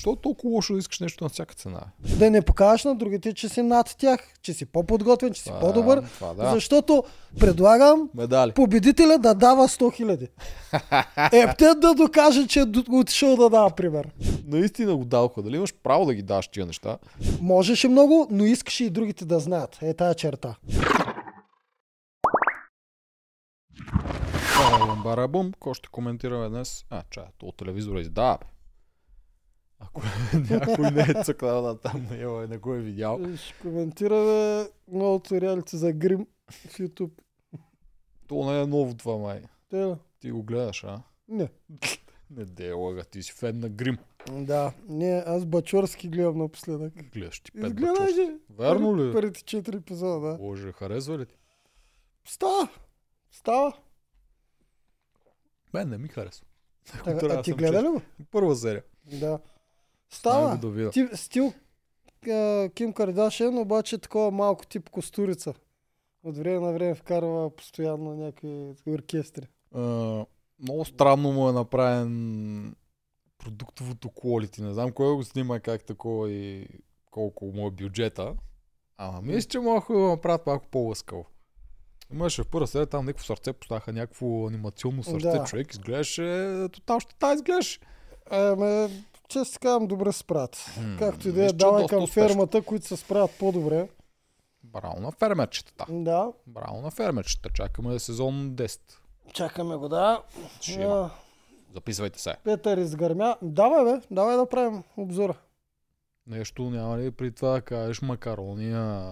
Защо е толкова лошо да искаш нещо на всяка цена? Да не покажеш на другите, че си над тях, че си по-подготвен, че си Това- по-добър. Това да. Защото предлагам Медали. победителя да дава 100 хиляди. Ептет да докаже, че е отишъл да дава пример. Наистина го дадоха. Дали имаш право да ги даш тия неща? Можеше много, но искаше и другите да знаят. Е тая черта. Барабум. Кой ще коментираме днес? А, то от телевизора издава. Ако някой не е цъкнал на там и не го е видял. Ще коментираме новото реалити за грим в YouTube. То не е ново това, май. Те, Ти го гледаш, а? не. Не де лъга, ти си фен на грим. Да, не, аз бачорски гледам напоследък. Гледаш ти пет Изгледай бачовски. же. Верно ли? Първите 4 епизода, да. Боже, харесва ли ти? Става. Става. Мен не ми харесва. Ако А, а да ти гледа ли го? Първа серия. Да. Става. да. Ти, стил а, Ким Кардашиан, обаче такова малко тип костурица. От време на време вкарва постоянно някакви оркестри. А, много странно му е направен продуктовото quality. Не знам кой го снима как такова и колко му е бюджета. Ама мисля, че могат да направят малко по-лъскаво. Имаше в първа серия там някакво сърце, поставяха някакво анимационно сърце. Да. Човек изглеждаше, тотал ще та изглеждаше. Аме, често казвам, добре се справят. М, Както и да е, давай към успешно. фермата, които се справят по-добре. Браво на фермерчетата. Да, Браво на фермерчета. Чакаме сезон 10. чакаме го, да. Ще има. Записвайте се. Петър изгърмя. Давай, бе, давай да правим обзора. Нещо няма ли при това да кажеш макарония,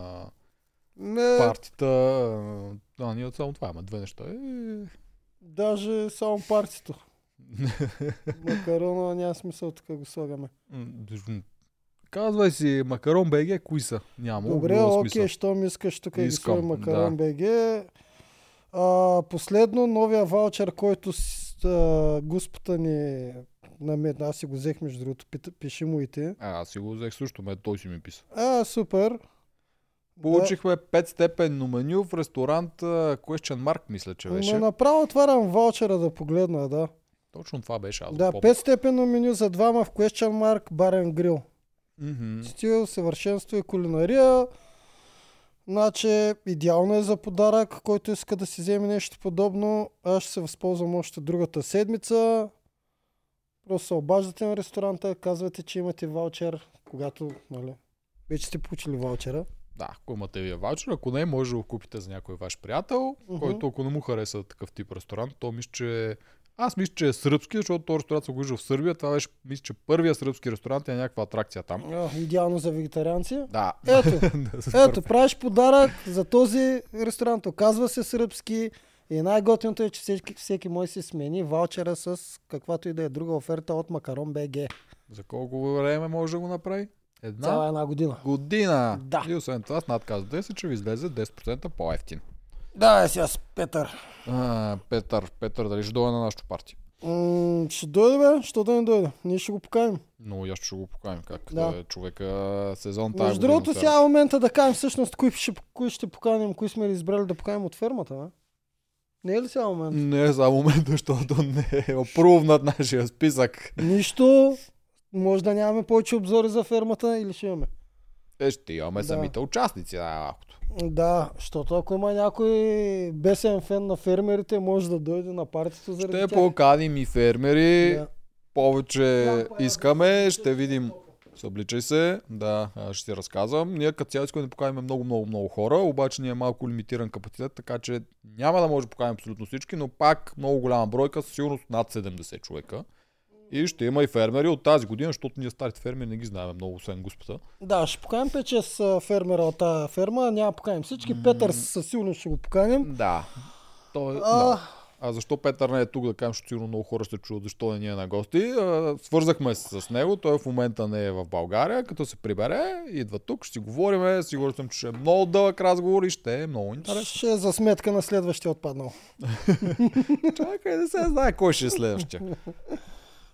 Не, партията. А, ние само това има две неща. Е, даже само партито. Макарона няма смисъл така го слагаме. Казвай си, макарон БГ, кои са? Няма. Добре, окей, смисъл. щом искаш тук да Искам, сложим Макарон БГ. А, последно, новия ваучер, който а, господа ни намет, аз си го взех между другото, пиши му и ти. А, аз си го взех също, ме той си ми писа. А, супер. Получихме 5 степенно меню в ресторант Question Mark, мисля, че Да, беше. ме направо отварям ваучера да погледна, да. Точно това беше. Аз Да. 5 степенно меню за двама в Question Mark барен грил. Мгм. Стил, съвършенство и кулинария. Значи, идеално е за подарък, който иска да си вземе нещо подобно. Аз ще се възползвам още другата седмица. Просто се обаждате на ресторанта, казвате, че имате ваучер, когато, нали, вече сте получили ваучера. Да, ако имате вие ваучер, ако не, може да го купите за някой ваш приятел, Мгм. който ако не му хареса такъв тип ресторант, то мисля, че аз мисля, че е сръбски, защото този ресторант се го вижда в Сърбия. Това беше, мисля, че първия сръбски ресторант е някаква атракция там. А, идеално за вегетарианци. Да. Ето, ето, правиш подарък за този ресторант. Оказва се сръбски. И най-готиното е, че всеки, всеки може си смени ваучера с каквато и да е друга оферта от Макарон БГ. За колко време може да го направи? Една Цяла една година. година. Да. И освен това, с надказ 10 ще ви излезе 10% по-ефтин. Да, е сега с Петър. А, Петър, Петър, дали ще дойде на нашото парти? М- ще дойде, бе. Що да не дойде? Ние ще го поканим. Но аз ще го поканим как Да. да. е човека сезон тази Между другото, сега. е момента да кажем всъщност кои ще, кои ще поканим, кои сме избрали да поканим от фермата, бе? Не е ли сега момент? Не е за момента, защото не е опрувнат нашия списък. Нищо. Може да нямаме повече обзори за фермата или ще имаме. Е, ще имаме Да. самите участници най-малкото. Да, защото ако има някой бесен фен на фермерите, може да дойде на партито заради Ще тях. поканим и фермери. Да. Повече искаме, ще видим. Събличай се, да, ще ти разказвам. Ние като цяло искаме да поканим много, много, много хора, обаче ние е малко лимитиран капацитет, така че няма да може да поканим абсолютно всички, но пак много голяма бройка, със сигурност над 70 човека. И ще има и фермери от тази година, защото ние старите фермери не ги знаем много, освен господа. Да, ще поканим 5-6 фермера от тази ферма, няма да поканим всички. Петър със сигурност ще го поканим. Да. Той, А, да. А защо Петър не е тук, да кажем, защото сигурно много хора ще чуят защо не ни е на гости. Свързахме се с него, той в момента не е в България, като се прибере, идва тук, ще си говорим, сигурен съм, че ще е много дълъг разговор и ще е много интересно. ще е за сметка на следващия отпаднал. Чакай, не се знае кой ще е следващия.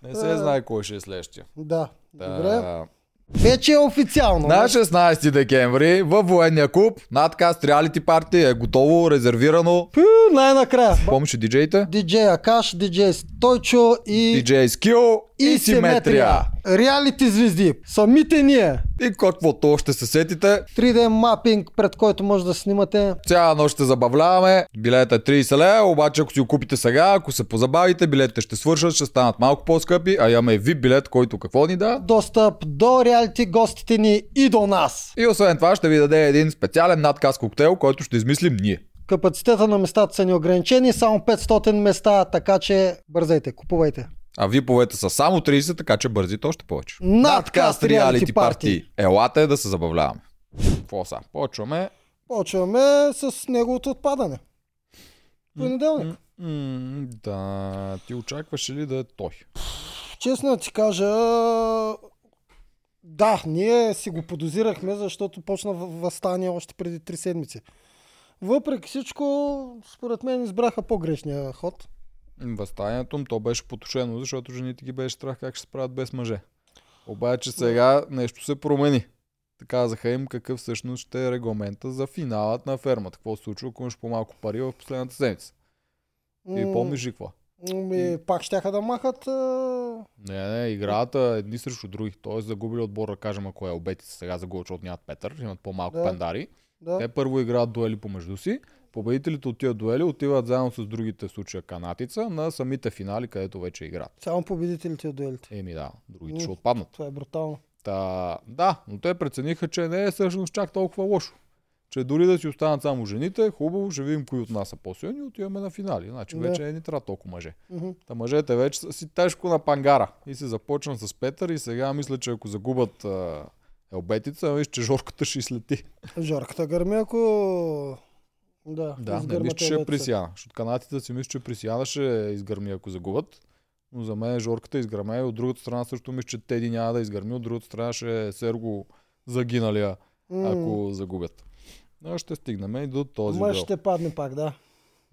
Не се знае кой ще е следващия. Да, Да. добре. Вече е официално. На 16 декември във военния клуб надкаст реалити парти е готово, резервирано. Пю, най-накрая. Помниш ли диджеите? Диджей Акаш, диджей Стойчо и... Диджей Скил и, Симетрия. Реалити звезди. Самите ние. И каквото още се сетите, 3D мапинг, пред който може да снимате. цяла нощ ще забавляваме. Билета е 30 лева, обаче ако си го купите сега, ако се позабавите, билетите ще свършат, ще станат малко по-скъпи, а имаме и VIP билет, който какво ни да? Достъп до реалити гостите ни и до нас. И освен това ще ви даде един специален надказ коктейл, който ще измислим ние. Капацитета на местата са неограничени, само 500 места, така че бързайте, купувайте. А виповете са само 30, така че бързите още повече. Надкаст Reality Party. Елате да се забавляваме. Какво са? Почваме. Почваме с неговото отпадане. Понеделник. Да, ти очакваше ли да е той? Честно ти кажа, да, ние си го подозирахме, защото почна въ- възстание още преди 3 седмици. Въпреки всичко, според мен избраха по-грешния ход. Възстанието му то беше потушено, защото жените ги беше страх как ще се справят без мъже. Обаче сега нещо се промени. Казаха им какъв всъщност ще е регламента за финалът на фермата. Какво се случва, ако имаш по-малко пари в последната седмица? И помниш ли какво? Ами, пак щяха да махат. А... Не, не, играта е едни срещу други. Тоест загубили отбор, да кажем, ако е обетица, сега загубят, защото нямат Петър, имат по-малко Да. пендари. Да. Те първо играят дуели помежду си. Победителите от тия дуели отиват заедно с другите в случая канатица на самите финали, където вече играят. Само победителите от дуелите. Еми да, другите М. ще отпаднат. Това е брутално. Та, да, но те прецениха, че не е всъщност чак толкова лошо. Че дори да си останат само жените, хубаво, ще видим кои от нас са по-силни, отиваме на финали. Значи Да. вече не ни трябва толкова мъже. Мгм. Та мъжете вече са си тежко на пангара. И се започна с Петър и сега мисля, че ако загубят а, елбетица, виж, че Жорката ще излети. Жорката гърми, ако... Да, Да, не мисля, че е. Присяна. Защото канатите си мисля, че Присяна ще изгърми, ако загубят. Но за мен Жорката изгърме и от другата страна също мисля, че Теди няма да изгърми. От другата страна ще е Серго загиналия, ако загубят. Но ще стигнем и до този Мъж ще падне пак, да.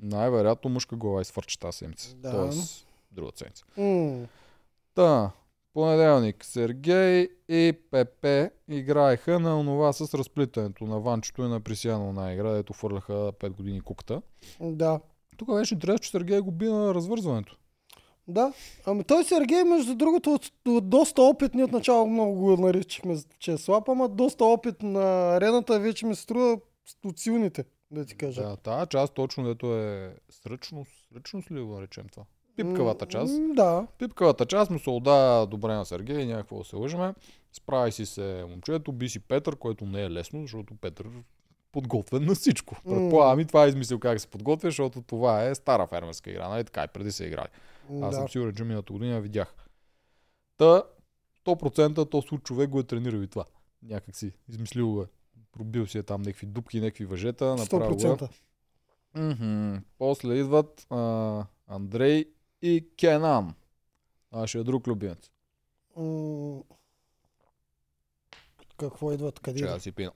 Най-вероятно мъжка глава изфърча тази седмица. Да. Тоест, другата седмица. М, Та, понеделник Сергей и Пепе играеха на онова с разплитането на Ванчето и на Присяна на игра, дето фърляха 5 години куката. Да. Тук беше интересно, че Сергей го би на развързването. Да. Ами той Сергей, между другото, от, от доста опит, ние отначало много го наричахме, че е слаб, ама доста опит на арената вече ми струва от силните, да ти кажа. Да, тази част точно дето е сръчност, сръчност ли го наречем това? Пипкавата част. М, Да. Пипкавата част му се отдава добре на Сергей, няма какво да се лъжеме. Справи си се момчето, би си Петър, което не е лесно, защото Петър подготвен на всичко. Предполагам и това е измислил как се подготвя, защото това е стара фермерска игра, нали така и преди се играли. Аз да. съм сигурен, че миналата година видях. Та 100% то случ човек го е тренирал и това. Някак си измислил го е. Пробил си е там някакви дупки, някакви въжета, направил го. е. 100%. Мгм. После идват а, Андрей и Кенан. Нашия друг любимец. Какво идват? Къде? Да си пина.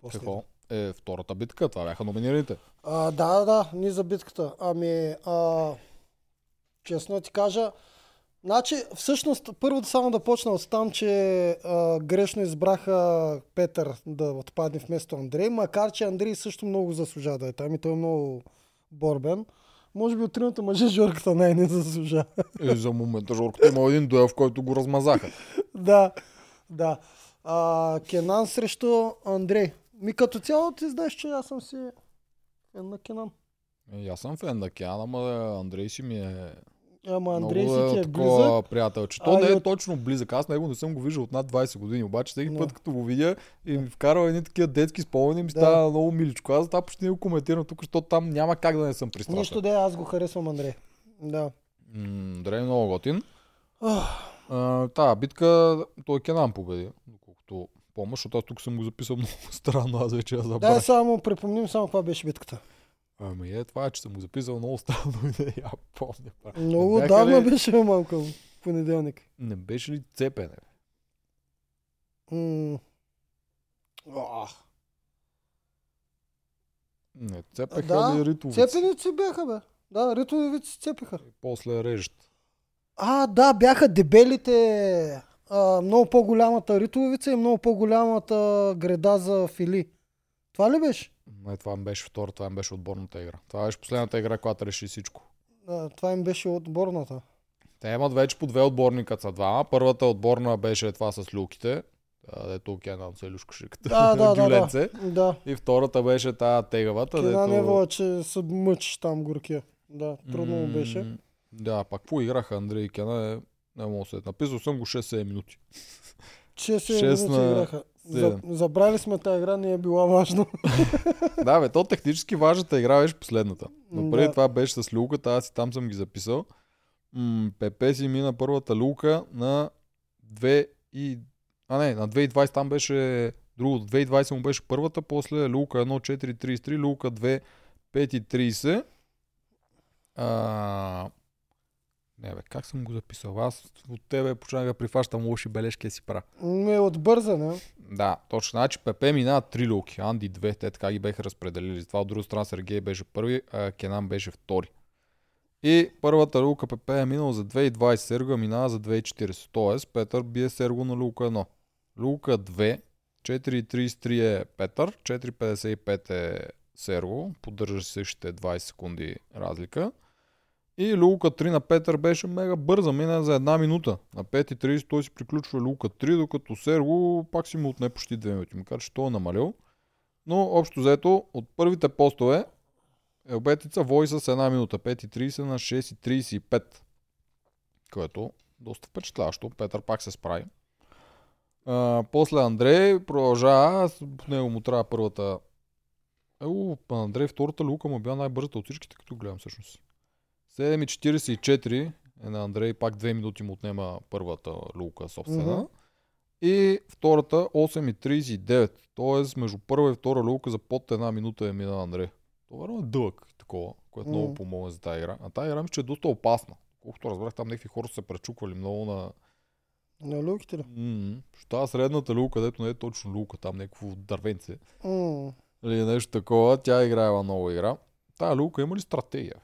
После Какво е втората битка? Това бяха номинираните. А, да, да, ни за битката. Ами, а, честно ти кажа, значи, всъщност, първо само да почна от там, че а, грешно избраха Петър да отпадне вместо Андрей, макар че Андрей също много заслужава да е там и той е много борбен. Може би от тримата мъже Жорката най-не заслужава. И за момента Жорката има един дуел, в който го размазаха. да, да. А, Кенан срещу Андрей. Ми като цяло ти знаеш, че аз съм си фен на Кенан. И аз съм фен на Кенан, ама Андрей си ми е Ама Андрей много си ти е близък. приятелче. То А, не е от- точно близък. Аз него не съм го виждал от над 20 години, обаче всеки път като го видя и ми вкарал едни такива детски спомени, ми Да. става много миличко. Аз това почти не го коментирам тук, защото там няма как да не съм пристрастен. Нищо да е, аз го харесвам Андрей. Да. М, Андрей е много готин. Ах, А, Тая битка, той Кенан победи, доколкото помня, защото аз тук съм го записал много странно, аз вече я Дай забравих. само припомним само каква беше битката. Ами е, това е, че съм го записал много странно и не я помня. Много бяха давна ли- беше малко в понеделник. Не беше ли цепене? М. Ах, Не, цепеха Да, ли ритовици? Цепеници бяха, бе. Да, ритовици цепиха. И после режат. А, да, бяха дебелите а, много по-голямата ритовица и много по-голямата греда за фили. Това ли беше? Не, това ми беше втора, това ми беше отборната игра. Това беше последната игра, която реши всичко. А, това им беше отборната. Те имат вече по две отборника са двама. Първата отборна беше това с люките. Дето Кенан се люшкаше като Да, да, да, да. Да. И втората беше тая тегавата. Кена не дето... че се мъчиш там горкия. Да, трудно му беше. Да, пак по играха Андрей и Кена е... Не мога да се... Написал съм го 6-7 минути. 6 Шест минути на играха. За, забрали сме тази игра, не е била важно. да, бе, то технически важната игра беше последната. Но преди Да. това беше с люката, аз и там съм ги записал. М- Пепе си мина първата люка на 2 и... А не, на 2020 там беше другото. 2020 му беше първата, после люка 1 4 33, люка 2 5 и 30. А... Не бе, как съм го записал? Аз от тебе почнах да прифащам лоши бележки да си правя. Не е от бързане. Да, точно. Значи Пепе мина три люки, Анди две, те така ги беха разпределили. Това от друга страна Сергей беше първи, а Кенан беше втори. И първата люка Пепе е минал за 2,20, Серго е минава за 2,40. Тоест Петър бие Серго на люка 1. Люка 2, 4,33 е Петър, 4,55 е Серго, поддържа същите 20 секунди разлика. И Люка 3 на Петър беше мега бърза, мина за една минута. На 5.30 той си приключва Люка 3, докато Серго пак си му отне почти 2 минути, макар че той е намалил. Но общо взето от първите постове Елбетица води с една минута, 5.30 на 6.35. Което доста впечатляващо. Петър пак се справи. А, после Андрей продължава, него му трябва първата па Андрей, втората люка му била най-бързата от всичките, като гледам всъщност. 7.44 е на Андрей, пак 2 минути му отнема първата люка собствена. Мгм. И втората 8.39, т.е. между първа и втора люка за под една минута е мина Андрей. Това е дълъг такова, което много Мгм. помогна за тази игра. А тази игра мисля, че е доста опасна. Колкото разбрах, там някакви хора са се пречуквали много на... На люките ли? Що тази средната люка, където не е точно люка, там някакво дървенце. М. Или нещо такова, тя играела много игра. Тая люка има ли стратегия?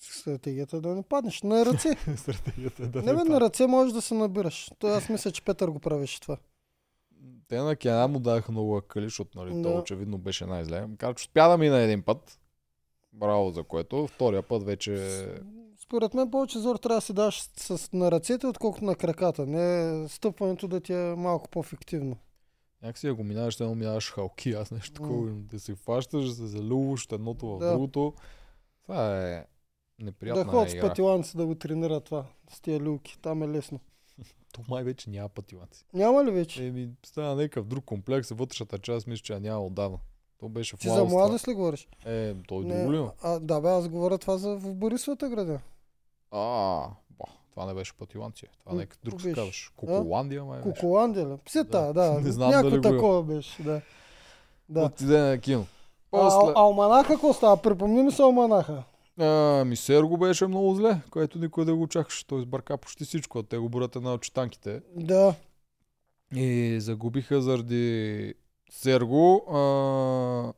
Стратегията да не паднеш. На ръце. Стратегията да не бе, на ръце можеш да се набираш. То аз мисля, че Петър го правеше това. Те на Кена му даха много акъли, защото нали, Да. той очевидно беше най-зле. Макар че успя да мина един път. Браво за което. Втория път вече... Според мен повече зор трябва да си даш с, на ръцете, отколкото на краката. Не стъпването да ти е малко по-фиктивно. Някакси да го минаваш, едно минаваш халки, аз нещо такова. М. Да се хващаш, да се залуваш от едното в Да. другото. Това е неприятна да ходят с игра. пътиланци да го тренира това. С тия люки. Там е лесно. То май вече няма пътилаци. Няма ли вече? Еми, стана някакъв друг комплекс, вътрешната част мисля, че я няма отдавна. То беше в Ти за младост. това. ли говориш? Е, той Не, ли? има? а, да, бе, аз говоря това за в Борисовата града. А, ба, това не беше пътиланция. Това М, някакъв друг се казваш. Куколандия, май беше. Куколандия ли? Псета, да. Не знам Някакво дали такова беше, да. Да. Отиде на кино. После... а, алманаха какво става? Припомни ми се алманаха. А, ми Серго беше много зле, което никой да го очакваше. Той избърка почти всичко. Те го броят една от читанките. Да. И загубиха заради Серго. А...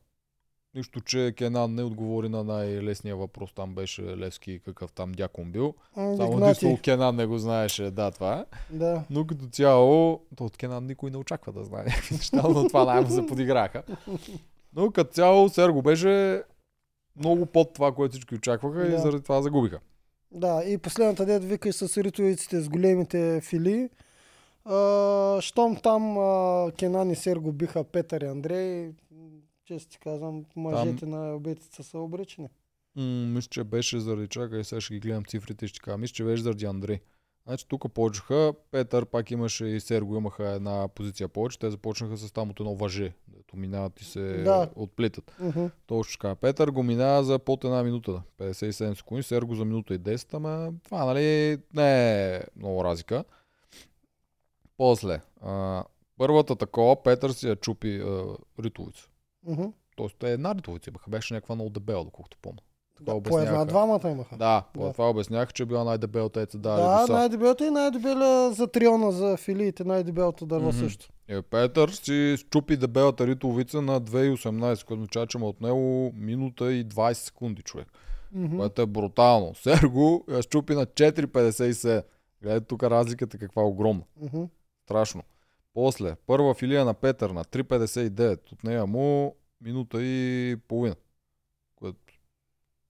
Нищо, че Кенан не отговори на най-лесния въпрос. Там беше Левски какъв там дякон бил. М, Само единствено Кенан не го знаеше. Да, това е. Да. Но като цяло, то от Кенан никой не очаква да знае някакви неща, но това най-му се подиграха. Но като цяло Серго беше много под това, което всички очакваха и Да. заради това загубиха. Да, и последната дед викаш с ритуиците с големите фили. А, щом там а, Кенан и Серго биха Петър и Андрей, често ти казвам, мъжете на обетица са обречени. М, мисля, че беше заради чакай, сега ще ги гледам цифрите и ще кажа. Мисля, че беше заради Андрей. Значи тук почнаха, Петър пак имаше и Серго имаха една позиция повече, те започнаха с там от едно въже, дето минават и се Да. отплитат. Мгм. Точно така. Петър го минава за под една минута, 57 секунди, Серго за минута и 10, ама това нали не е много разлика. После, а, първата такова, Петър си я чупи а, ритовица. Мгм. Тоест, е една ритовица, беше някаква много дебела, доколкото помня. Това Да, по обясняха. една-двамата имаха. Да, по Да. това обяснях, че била най-дебелата еца да, Да, най-дебелата и най-дебела за триона за филиите, най-дебелото дърво Мгм. също. Е, Петър си чупи дебелата ритовица на 2.18, което означава, че му от него минута и 20 секунди човек. Мгм. Което е брутално. Серго я щупи на 4.57. Гледай тук разликата каква е огромна. Мгм. Страшно. После, първа филия на Петър на 3.59. От нея му минута и половина.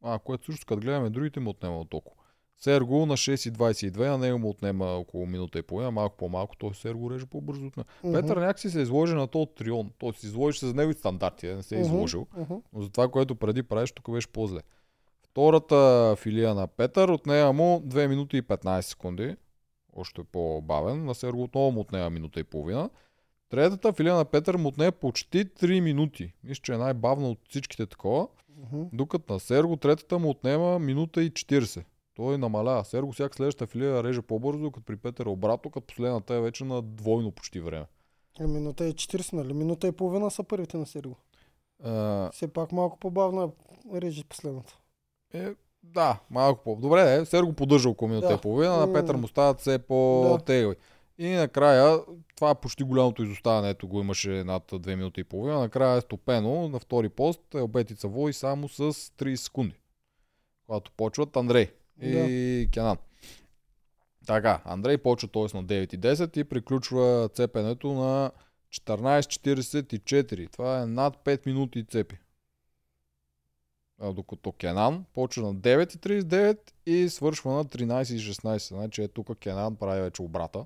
А, което също като гледаме, другите му отнема от толкова. Серго на 6.22, на него му отнема около минута и половина, малко по-малко, той Серго реже по-бързо от него. Мгм. Петър някакси се изложи на този трион. Той си изложи се за неговите стандарти, не се е изложил. Мгм. Но за това, което преди правиш, тук беше по-зле. Втората филия на Петър от нея му 2 минути и 15 секунди. Още по-бавен. На Серго отново му отнема минута и половина. Третата филия на Петър му отнема почти 3 минути. Мисля, че е най-бавна от всичките такова. Мгм. Докато на Серго третата му отнема минута и 40. Той намалява. Серго всяка следваща филия реже по-бързо, докато при Петър е обратно, като последната е вече на двойно почти време. Е, минута и 40, нали? Минута и половина са първите на Серго. А, Все пак малко по-бавно е реже последната. Е, да, малко по. Добре, е, Серго поддържа около минута Да. и половина, на. Петър му стават все по-тегли. И накрая, това е почти голямото изоставане, ето го имаше над 2 минути и половина, накрая е стопено на втори пост, е обетица води само с 30 секунди. Когато почват Андрей и Кенан. Така, Андрей почва т.е. на 9.10 и приключва цепенето на 14.44. Това е над 5 минути цепи. А, докато Кенан почва на 9.39 и свършва на 13.16. Значи е тук Кенан прави вече обрата.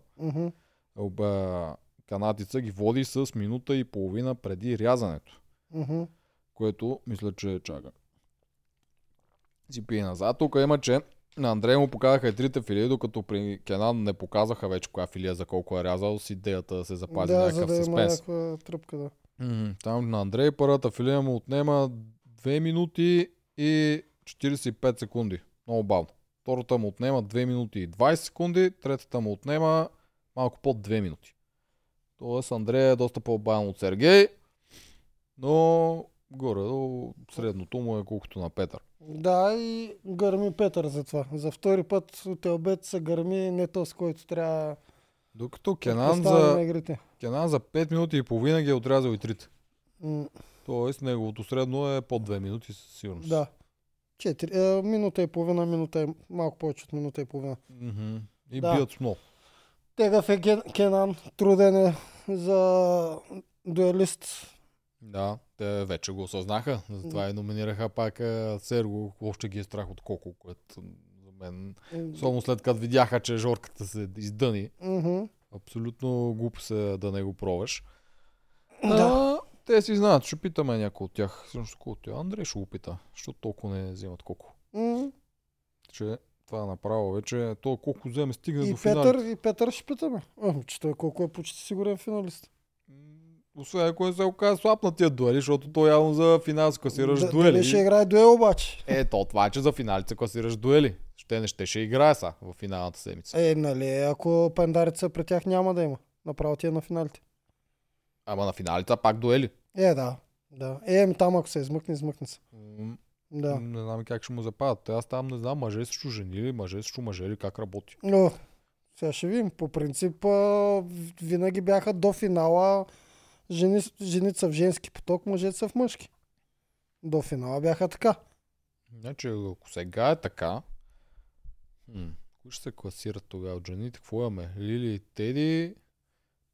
Оба, канатица ги води с минута и половина преди рязането. Мгм. Което мисля, че чака. Си пие назад. Тук има, че на Андрей му показаха и трите филии, докато при Кенан не показаха вече коя филия за колко е рязал с идеята да се запази Да, за някакъв да има съспенс. някаква тръпка, да. Там на Андрей първата филия му отнема 2 минути и 45 секунди. Много бавно. Втората му отнема 2 минути и 20 секунди, третата му отнема малко под 2 минути. Тоест Андрей е доста по-бавен от Сергей, но горе средното му е колкото на Петър. Да, и гърми Петър за това. За втори път от Елбет се гърми не този, който трябва Докато Кенан за. Кенан за 5 минути и половина ги е отрязал и трите. Тоест неговото средно е под 2 минути със сигурност. Да. Четири. Е, минута и половина, минута и малко повече от минута и половина. Мгм. И Да. бият много. Тегав е Ген- Кенан, труден е за дуелист. Да, те вече го осъзнаха. Затова и номинираха пак а, Серго. Още ги е страх от Коко, което за мен... Особено след като видяха, че Жорката се издъни. Мгм. Абсолютно глупо се да не го пробваш. Да. Те си знаят, ще питаме някой от тях. Също колко тя Андрей ще го пита. Защото толкова не взимат Коко. М, Че това направо вече, то колко вземе стигне И до Петър, финалите. и Петър ще питаме. А, че той колко е почти сигурен финалист. Освен ако не се оказа слаб на тия дуели, защото то явно за финал се класираш Да- дуели. Дали ще играе дуел обаче? Е, то това е, че за финалите се класираш дуели. Ще не ще, ще играе са в финалната седмица. Е, нали, ако пендарица при тях няма да има. Направо ти е на финалите. Ама на финалите са пак дуели. Е, да. Да. Е, ами там ако се измъкне, измъкне се. М, Да. Не знам как ще му западат. Аз там не знам мъже срещу жени или мъже срещу мъже или как работи. Но, сега ще видим. По принцип, винаги бяха до финала жени, жените са в женски поток, мъжете са в мъжки. До финала бяха така. Значи, ако сега е така, хм, кои ще се класират тогава от жените? Какво имаме? Лили, Теди,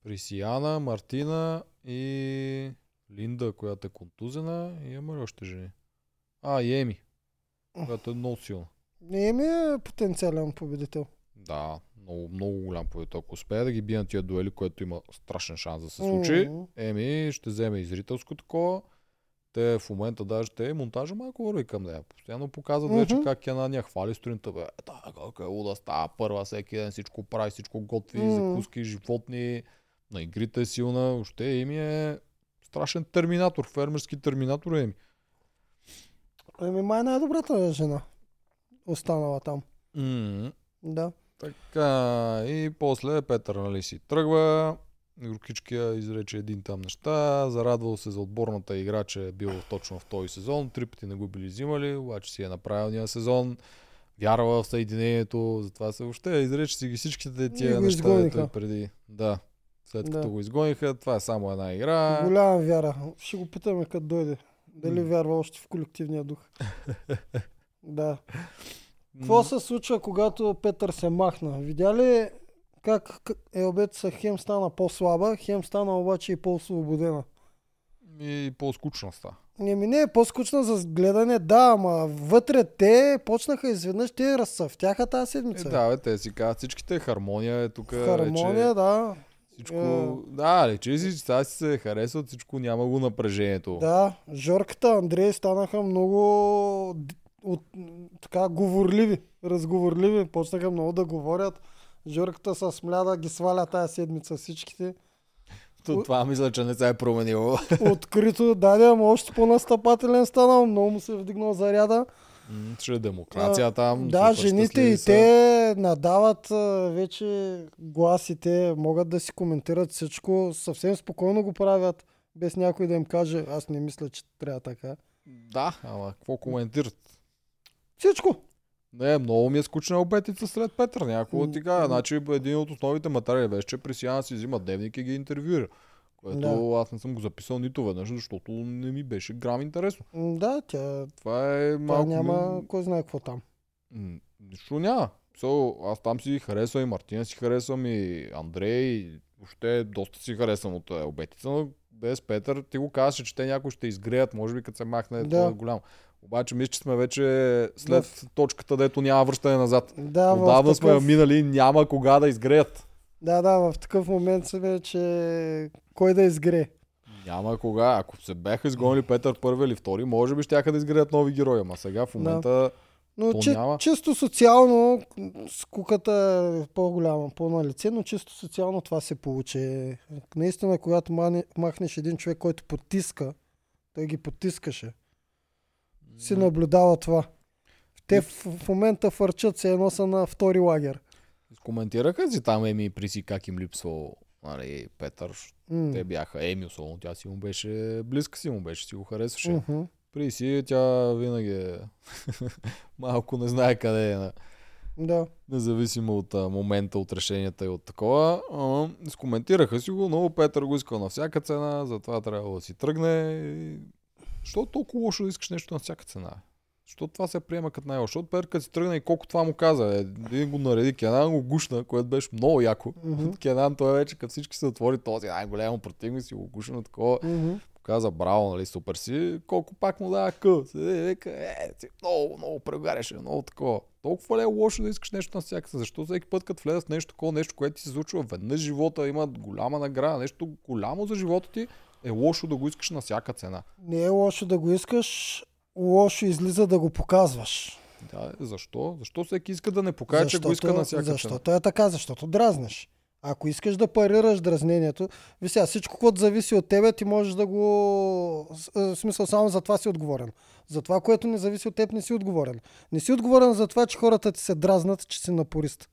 Присияна, Мартина и Линда, която е контузена. И има ли още жени? А, и Еми, която е много силна. Не ми е потенциален победител. Да, много, много голям победител. Ако успее да ги бие на тия дуели, което има страшен шанс да се случи, М. Еми ще вземе и зрителско такова. Те в момента даже те монтажа малко върви към нея. Постоянно показват вече Мгм. как Кенан я хвали сутринта. Бе, да, как е луда става първа всеки ден, всичко прави, всичко готви, М. закуски, животни. На игрите е силна. Въобще Еми е страшен терминатор, фермерски терминатор е Еми. Еми, май най-добрата жена. Останала там. М, Да. Така, и после Петър нали си тръгва. Юркичкия изрече един там неща. Зарадвал се за отборната игра, че е бил точно в този сезон. Три пъти не го били взимали, обаче си е на правилния сезон. Вярва в съединението, затова се въобще изрече си ги всичките тия неща, дето е преди. Да. След Да. като го изгониха, това е само една игра. Голяма вяра. Ще го питаме като дойде. Дали М. вярва още в колективния дух. да. Какво се случва, когато Петър се махна? Видя ли как Елбеца хем стана по-слаба, хем стана обаче и по-освободена? И по-скучна ста. Не ми не е по-скучна за гледане, да, ама вътре те почнаха изведнъж, те разцъфтяха тази Е, седмица. да, бе, те си казват, всичките хармония е тук. Хармония, вече, да. Всичко, Е. да, лечи си, сега си се харесват, всичко няма го напрежението. Да, Жорката, Андрей станаха много от, така говорливи, разговорливи, почнаха много да говорят. Жорката с смля да ги сваля тази седмица всичките. То, това мисля, че не се е променило. Открито, да, ама още по-настъпателен станал, много му се е вдигнал заряда. М, Ще е демокрация там. Да, жените и са. те надават вече гласите, могат да си коментират всичко, съвсем спокойно го правят, без някой да им каже, аз не мисля, че трябва така. Да, ама какво коментират? Всичко. Не, много ми е скучна обетица след Петър. Някакво М, ти кажа. м. Значи един от основните материали беше, че Присяна си взима дневник и ги интервюира. Което Да. аз не съм го записал нито веднъж, защото не ми беше грам интересно. Да, тя, Това е малко... няма ми- кой знае какво там. Нищо няма. So, аз там си харесвам и Мартина си харесвам и Андрей. И въобще доста си харесвам от тази обетица, но без Петър ти го казваш, че те някои ще изгреят, може би като се махне Да. това голям. Обаче мисля, че сме вече след точката, дето няма връщане назад. Да, Отдавна сме такъв, минали и няма кога да изгреят. Да, да, в такъв момент сме, че кой да изгре. Няма кога. Ако се бяха изгонили Петър първи или втори, може би ще да изгреят нови герои. Ама сега в момента Но То чи, няма. чисто социално, скуката е по-голяма, по-на лице, но чисто социално това се получи. Наистина, когато махнеш един човек, който потиска, той ги потискаше, си наблюдава това. Те в, в момента фърчат се едно са на втори лагер. Коментираха си там Еми и Приси как им липсвал нали, Петър. М. Те бяха Еми, особено тя си му беше близка си му беше, си го харесваше. Мгм. Приси, тя винаги е малко не знае къде е. на- Да. Независимо от а, момента, от решенията и от такова. А, скоментираха си го, но Петър го искал на всяка цена, затова трябва да си тръгне. И... Що е толкова лошо да искаш нещо на всяка цена? Що това се приема като най-лошо? Защото Петър като си тръгне и колко това му каза. е, Един го нареди, Кенан го гушна, което беше много яко. Мгм. Кенан той вече като всички се отвори този най-голямо противник си го гушна такова. Мгм. Каза браво, нали, супер си. Колко пак му дава къ. Седи и вика, е, ти много, много прегаряше, много такова. Толкова ли е лошо да искаш нещо на всяка? Защо всеки път, като влезе в нещо такова, нещо, което ти се случва веднъж живота, има голяма награда, нещо голямо за живота ти, е лошо да го искаш на всяка цена. Не е лошо да го искаш, лошо излиза да го показваш. Да, защо? Защо всеки иска да не покаже, че го иска на всяка защото е така, защото дразнеш. Ако искаш да парираш дразнението, ви сега всичко, което зависи от тебе, ти можеш да го... е, В смисъл, само за това си отговорен. За това, което не зависи от теб, не си отговорен. Не си отговорен за това, че хората ти се дразнат, че си напорист.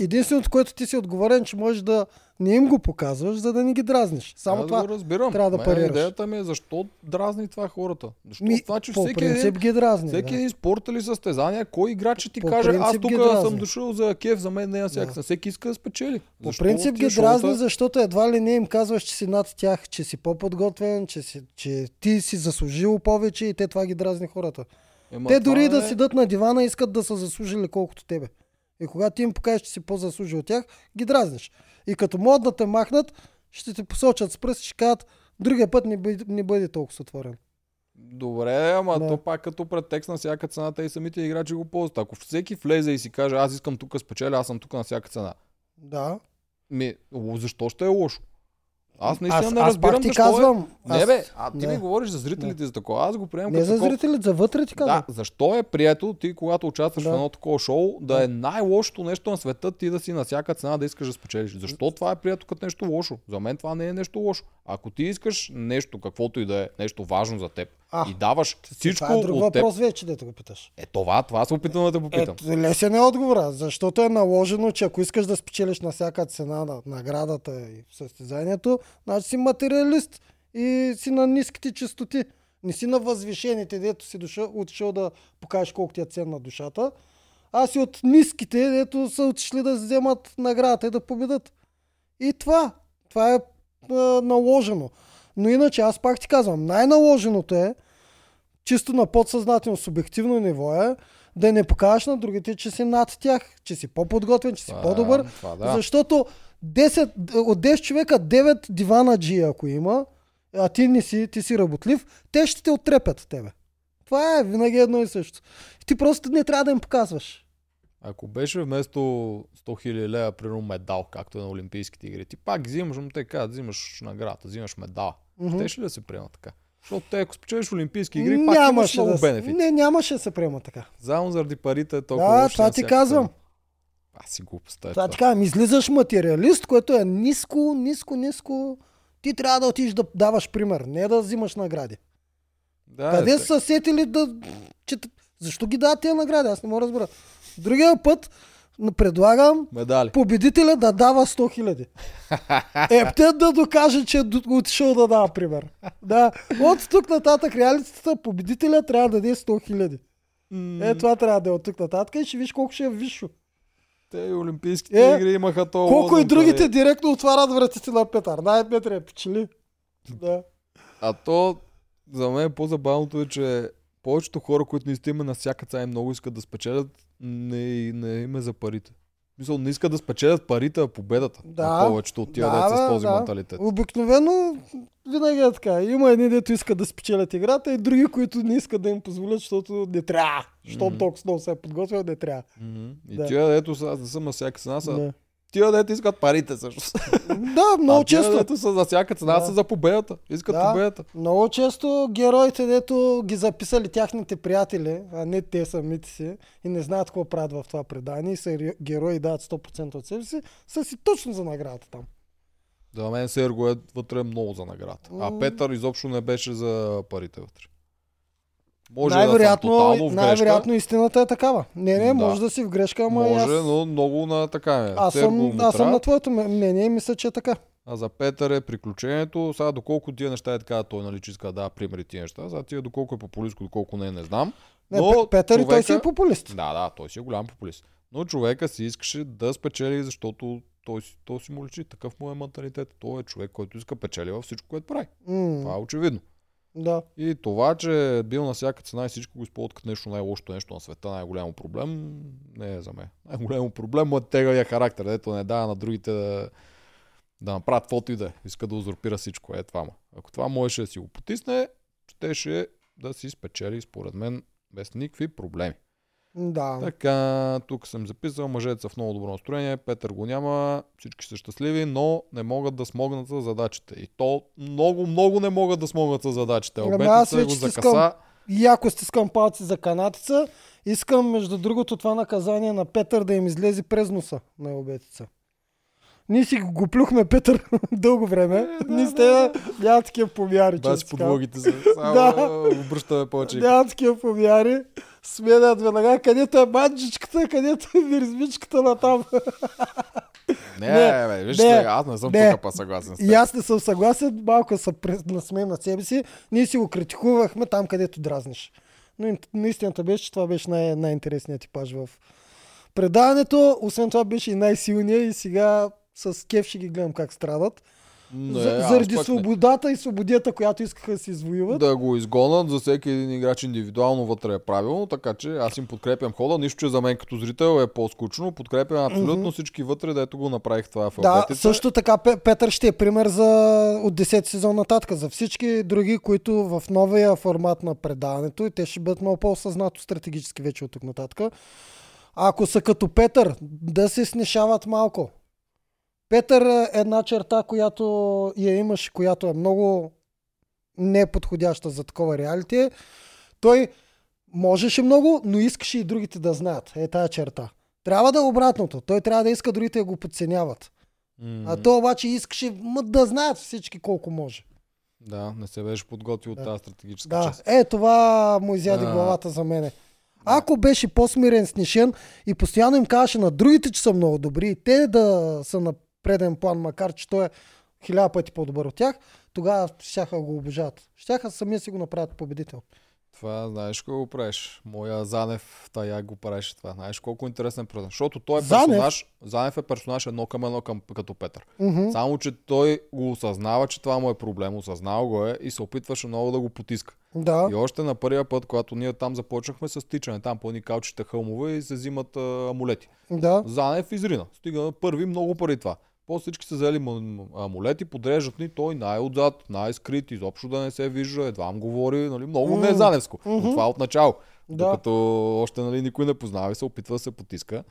Единственото, което ти си отговорен, че можеш да не им го показваш, за да не ги дразниш. Само Аз това. го разбирам. трябва да Мен парираш. Идеята ми е защо дразни това хората. Защо Ми, това, че по всеки принцип един, ги дразни. всеки да. един спорт или състезание, кой играч ще ти По каже, аз тук съм дошъл за кеф, за мен не е на всяка Да. Всеки иска да спечели. По Защо принцип ги дразни, защото едва ли не им казваш, че си над тях, че си по-подготвен, че, си, че ти си заслужил повече и те това ги дразни хората. Ема те дори е- да седат на дивана искат да са заслужили колкото тебе. И когато ти им покажеш, че си по-заслужил от тях, ги дразниш. И като могат да те махнат, ще те посочат с пръст и ще кажат, другия път не бъде, не бъде толкова отворен. Добре, ама Да. то пак като претекст на всяка цена, те и самите играчи го ползват. Ако всеки влезе и си каже, аз искам тук спечеля, аз съм тук на всяка цена. Да. Ми, защо ще е лошо? Аз наистина аз, не аз разбирам пак ти защо казвам. е... Не аз- бе, а ти не. ми говориш за зрителите за такова. Аз го приемам Не за такова. зрителите, за вътре ти казвам. Да, защо е прието ти, когато участваш Да. в едно такова шоу, да е най-лошото нещо на света, ти да си на всяка цена да искаш да спечелиш? Защо това е прието като нещо лошо? За мен това не е нещо лошо. Ако ти искаш нещо, каквото и да е, нещо важно за теб, А, и даваш всичко това е друг от теб, въпрос вече, дето го питаш. е това, това се опитвам да те попитам. Е, лесен е отговора, защото е наложено, че ако искаш да спечелиш на всяка цена на наградата и състезанието, значи си материалист и си на ниските частоти. Не си на възвишените, дето си дошъл, отишъл да покажеш колко ти е ценна душата, а си от ниските, дето са отишли да вземат наградата и да победат. И това, това е а, наложено. Но иначе аз пак ти казвам, най-наложеното е чисто на подсъзнателно, субективно ниво е да не покажеш на другите, че си над тях, че си по-подготвен, че си Това- по-добър. Това да. Защото 10, от 10 човека 9 дивана джи, ако има, а ти не си, ти си работлив, те ще те оттрепят тебе. Това е винаги едно и също. Ти просто не трябва да им показваш. Ако беше вместо 100 000 лева, примерно медал, както е на Олимпийските игри, ти пак взимаш, но те казват, взимаш награда, взимаш медал. Мгм. Те ще ли да се приемат така? Защото те, ако спечелиш Олимпийски игри, пак имаш Нямаше много да, бенефити. Не, нямаше да се приема така. Само заради парите е толкова Да, това ти казвам. цена. А си глупостта е Това това. ти казвам, излизаш материалист, което е ниско, ниско, ниско. Ти трябва да отидеш да даваш пример, не да взимаш награди. Да, Къде е, са се сетили да... Че... Защо ги дават тези награди? Аз не мога да разбера. Другия път предлагам Медали. победителя да дава 100 хиляди. Ептен да докаже, че е отишъл да дава пример. Да. От тук нататък реалитетата победителя трябва да даде 100 хиляди. Е, това трябва да е от тук нататък и ще виж колко ще е висшо. Те и Олимпийските Е, игри имаха това. Колко и другите нали? директно отварят вратите на Петър. Най-Петре, печели. Да. А то, за мен по-забавното е, че повечето хора, които наистина на всяка цена много искат да спечелят, не, не им е за парите. Мисъл, не искат да спечелят парите, а победата. Да. На повечето от тия Да, деца с този да. менталитет. Обикновено винаги е така. Има едни, дето искат да спечелят играта и други, които не искат да им позволят, защото не трябва. Щом Мгм. толкова много се е подготвил, не трябва. Мгм. И Да. тия, дето са, не съм на всяка цена, са Да, тия, дето искат парите също. да много а тия, често. дето са за всяка цена, Да. са за победата. Искат Да. победата. Много често героите, дето ги записали тяхните приятели, а не те самите си, и не знаят какво правят в това предание, и са герои дават 100% от себе си, са си точно за наградата там. За мен Серго е вътре много за награда. А. Петър изобщо не беше за парите вътре. Може да най-вероятно, съм тотално в най-вероятно истината е такава. Не, не, Да. може да си в грешка, ама Може, аз, но много на така е. аз, съм, аз съм на твоето мнение и мисля, че е така. А за Петър е приключението. Сега доколко тия неща е така, той нали, че иска да примери тия неща. Сега тия доколко е популистко, доколко не, не знам. Не, Но Пе- Петър и той човека- си е популист. Да, да, той си е голям популист. Но човека си искаше да спечели, защото той, той си му личи. Такъв му е менталитет. Той е човек, който иска печели във всичко, което прави. М, Това е очевидно. Да. И това, че бил на всяка цена и всичко го използват като нещо най-лошото нещо на света, най-голямо проблем, не е за мен. Най-голямо проблем му е тегавия характер, дето не дава на другите да, да направят каквото и да е. Иска да узурпира всичко. Е това му. Ако това можеше да си го потисне, щеше да си спечели, според мен, без никакви проблеми. Да. Така, тук съм записал, мъжете са в много добро настроение, Петър го няма, всички са щастливи, но не могат да смогнат за задачите. И то много, много не могат да смогнат за задачите. Ами Обетница аз го закъса. стискам. И ако стискам палци за канатица, искам между другото това наказание на Петър да им излезе през носа на обетица. Ние си го плюхме Петър дълго време. Е, да, Ние да, сте няма такива помяри. Да, така. подлогите се. Само Да. да. обръщаме повече. Няма такива помяри. Сменят веднага, където е манджичката, където е виризмичката на там. Не, Не, бе, виж, не, аз не съм тук па съгласен с теб. И аз не съм съгласен, малко се насмеем на себе си. Ние си го критикувахме там, където дразниш. Но ин- наистината беше, че това беше най- най-интересният типаж в предаването. Освен това беше и най-силният и сега с кеф ще ги гледам как страдат. Не, За, заради пък не. свободата и свободията, която искаха да си извоюват. Да го изгонят за всеки един играч индивидуално вътре е правилно, така че аз им подкрепям хода. Нищо, че за мен като зрител е по-скучно. Подкрепям абсолютно всички вътре, дето го направих това в Да, също така Пе- Петър ще е пример за от 10 сезон нататък за всички други, които в новия формат на предаването и те ще бъдат много по-осъзнато стратегически вече от тук нататък. Ако са като Петър, да се снишават малко. Петър е една черта, която я имаш, която е много неподходяща за такова реалити. Той можеше много, но искаше и другите да знаят. Е тая черта. Трябва да е обратното. Той трябва да иска другите да го подценяват. М, А то обаче искаше да знаят всички колко може. Да, не се беше подготвил от Да. тази стратегическа Да, част. е това му изяде А. главата за мене. Ако беше по-смирен, снишен и постоянно им казваше на другите, че са много добри и те да са на преден план, макар че той е хиляда пъти по-добър от тях, тогава щяха го обожават. Щяха самия си го направят победител. Това знаеш какво го правиш. Моя Занев, тая го правеше това. Знаеш колко интересен персонаж. Защото той е Занев? персонаж. Занев е персонаж едно към едно към, като Петър. Мгм. Само, че той го осъзнава, че това му е проблем. Осъзнава го е и се опитваше много да го потиска. Да. И още на първия път, когато ние там започнахме с тичане, там по калчета хълмове и се взимат а, амулети. Да. Занев изрина. Стига първи много преди това. После всички са взели амулети, подреждат ни той най-отзад, най-скрит, изобщо да не се вижда, едва му говори, нали, много М. не е заневско. Но това е от начало. Да. Докато още нали, никой не познава и се опитва да се потиска.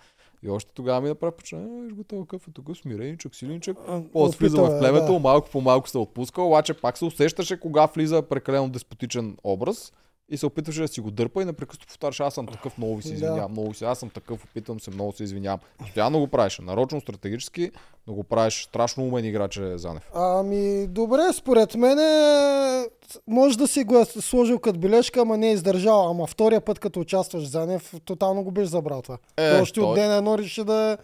И още тогава ми направи впечатление, виж го този какъв е тук смиреничък, силинчък. После влиза в е, племето, да. малко по малко се отпуска, обаче пак се усещаше кога влиза прекалено деспотичен образ и се опитваше да си го дърпа и непрекъснато повтаряше, аз съм такъв, много ви се Да. извинявам, много си, аз съм такъв, опитвам се, много се извинявам. Постоянно го правеше, нарочно, стратегически, но го правиш страшно умен играч е Занев. Ами, добре, според мен може да си го е сложил като бележка, ама не е издържал. Ама втория път, като участваш за Занев, тотално го беше забрал това. Е, той още той- от ден едно реши да е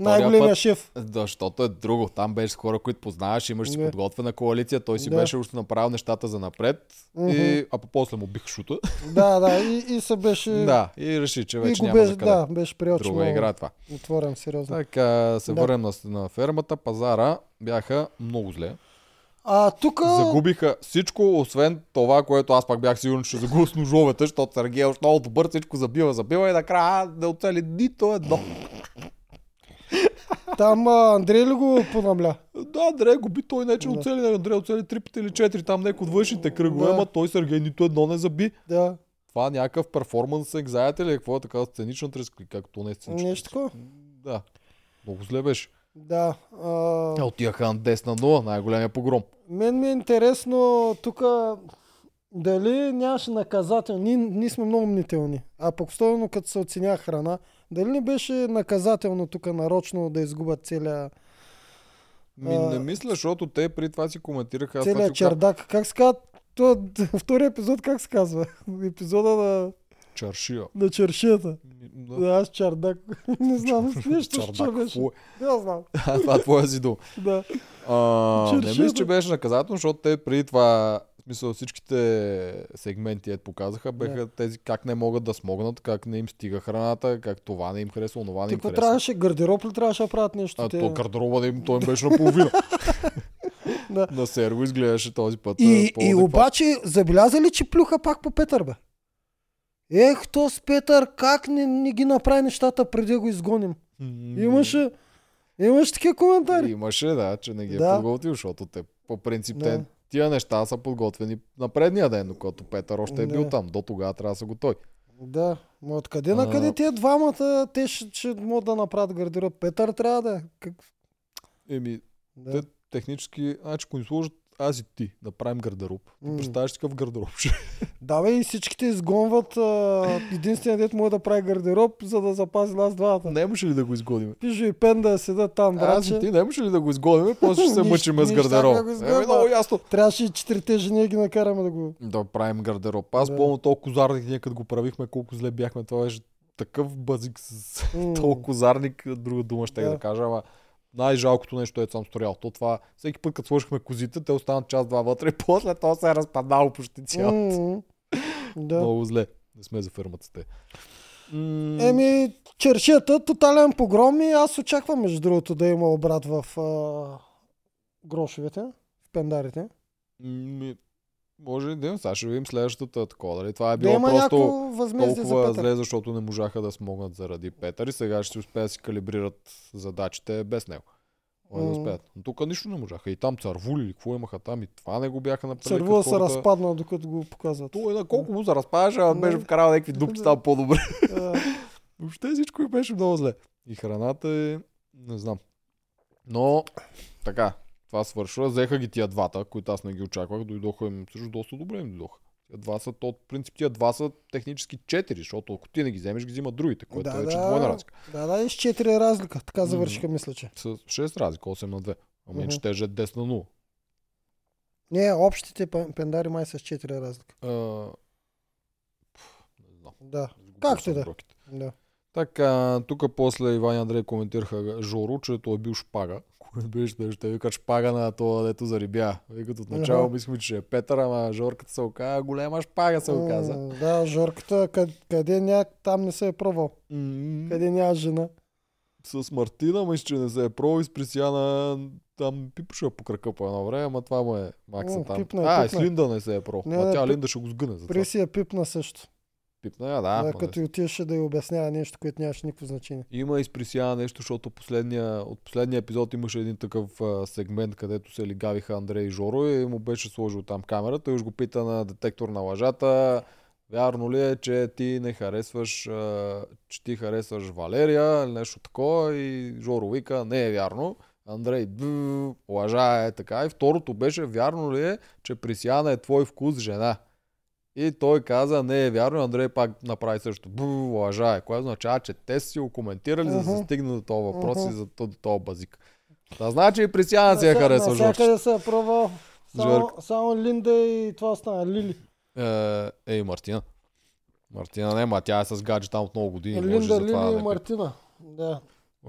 най-големия шеф. Защото е друго. Там беше с хора, които познаваш, имаш си Да. подготвена коалиция, той си Да. беше още направил нещата за напред. И, а по после му бих шута. Да, да, и, и се беше... да, и реши, че вече няма беше, за къде. да, беше че Друга игра това. отворен сериозно. Така, се Да. върнем на, на фермата. Пазара бяха много зле. А тук... Загубиха всичко, освен това, което аз пак бях сигурен, че загубя с ножовете, защото Сергей е още много добър, всичко забива, забива и накрая да оцели нито едно. Там а, Андрей ли го понамля? Да, Андрей го би, той не че Да. оцели, Андрей оцели три пъти или четири, там някой от външните кръгове, Да. ама той Сергей нито едно не заби. Да, Това някакъв перформанс anxiety ли е? Какво е така сценична треска? Както не е сценична нещо такова. Да. Много зле беше. Да. А, Отиваха на 10 на 0, най-големия погром. Мен ми е интересно тук дали нямаше наказател. Ние, ние сме много мнителни. А пък особено като се оценява храна, дали не беше наказателно тук нарочно да изгубят целия, Ми, А, не мисля, защото те при това си коментираха. аз това целия си го казах. чердак. Как се казва? То, втори епизод как се казва? Епизода на, Чаршия. на чершията. Да. Да, аз чардак. не знам, нещо Чардак, беше. Не знам. Това е твоя дум. Да. А, не Чаршията. мисля, че беше наказателно, защото те преди това, в смисъл всичките сегменти, ето показаха, беха Да. тези как не могат да смогнат, как не им стига храната, как това не им харесва, онова не им харесва. трябваше? Гардероб ли трябваше да правят нещо? А те? то гардероба да им, той им беше наполовина. Да. На Серго изглеждаше този път. И, а, и обаче, забеляза ли, че плюха пак по Петър, бе? Ех, то с Петър, как не, не ги направи нещата преди да го изгоним? М, Имаше, имаше такива коментари. Имаше, да, че не ги е Да. подготвил, защото те по принцип Да. те, тия неща са подготвени на предния ден, докато Петър още е бил там. До тогава трябва да са го той. Да, но откъде на къде тия двамата, те ще, ще могат да направят гардероб. Петър трябва да е. Как... Еми, Да. те технически, значи ако ни сложат аз и ти да правим гардероб, ти М. представяш си какъв гардероб да, бе, и всичките изгонват. А, единственият дет може да прави гардероб, за да запази нас двамата. Не имаше ли да го изгоним? Пижо и Пен да седат там, Аз и ти не имаше ли да го изгоним, после ще се мъчиме с гардероб. да Еми, много ясно. Трябваше и четирите жени ги накараме да го... Да правим гардероб. Аз Да. помня толкова козарник, ние като го правихме, колко зле бяхме. Това беше такъв базик с М. толкова козарник, друга дума ще. Да. да кажа, ама най-жалкото нещо е съм строял. То това, всеки път като сложихме козите, те останат час-два вътре и после то се е разпаднало почти цялото. М, Да. Много зле. Не сме за фермата сте. М, Еми, чершията, тотален погром и аз очаквам, между другото, да има обрат в а, грошовете, в пендарите. Ми, може и да. Сега ще видим следващата такова. Дали това е Да било има просто толкова зле, защото не можаха да смогнат заради Петър и сега ще успеят да си калибрират задачите без него. Може да М. успеят. Но тук нищо не можаха. И там царвули или какво имаха там и това не го бяха направили. Цървула се хората. разпадна, докато го показват. Той на колко му се разпадаше, а беше Да. вкарал някакви дупки там по-добре. Въобще всичко беше много зле. И храната е... Не знам. Но, така, това свършва. Взеха ги тия двата, които аз не ги очаквах. Дойдоха им също доста добре им дойдоха. Тия два са, то, принцип тия два са технически четири, защото ако ти не ги вземеш, ги взимат другите, което Да, е вече да. двойна разлика. Да, да, и с 4 е разлика. Така завършиха, мисля, че. С 6 разлика, 8 на 2. Ама иначе теже 10 на 0. Не, общите пен- пендари май са с 4 е разлика. А... пф, Не знам. Да, Както да да. Така, тук после Иван и Андрей коментираха Жоро, че той е бил шпага. Което беше, да ще викат шпага на това, дето зарибя. Викат от начало, мислихме, че е Петър, ама Жорката се оказа, голема шпага се оказа. М, Да, Жорката, къде, къде ня... там не се е пробвал. Къде няма жена. с Мартина, мисля, че не се е про и с Присяна там пипаше по крака по едно време, ама това му е макса О, там. пипна е, а, и пипна с е. Линда не се е про. Не, Не, не, тя Линда ще го сгъне за това. Преси я пипна също. Пипна я, да. Да, като и отиваше да й обяснява нещо, което нямаше никакво значение. Има и с Присяна нещо, защото последния, от последния епизод имаше един такъв а, сегмент, където се лигавиха Андрей и Жоро и му беше сложил там камерата и уж го пита на детектор на лъжата. Вярно ли е, че ти не харесваш, а, че ти харесваш Валерия или нещо такова и Жоро вика, не е вярно. Андрей, лъжа е така. И второто беше, вярно ли е, че Присяна е твой вкус жена? И той каза, не е вярно, Андрей пак направи също. Бу, лъжа е, което означава, че те си го коментирали, за да се стигне до този въпрос Мгм. и за до този базик. Да, значи и Присяна си я харесва, Жорж. Навсякъде се е пробвал. Само, само Линда и това остана. Лили. Е, ей, Мартина. Мартина не, ма тя е с гадже там от много години. може Линда, да Лили и Мартина. Да.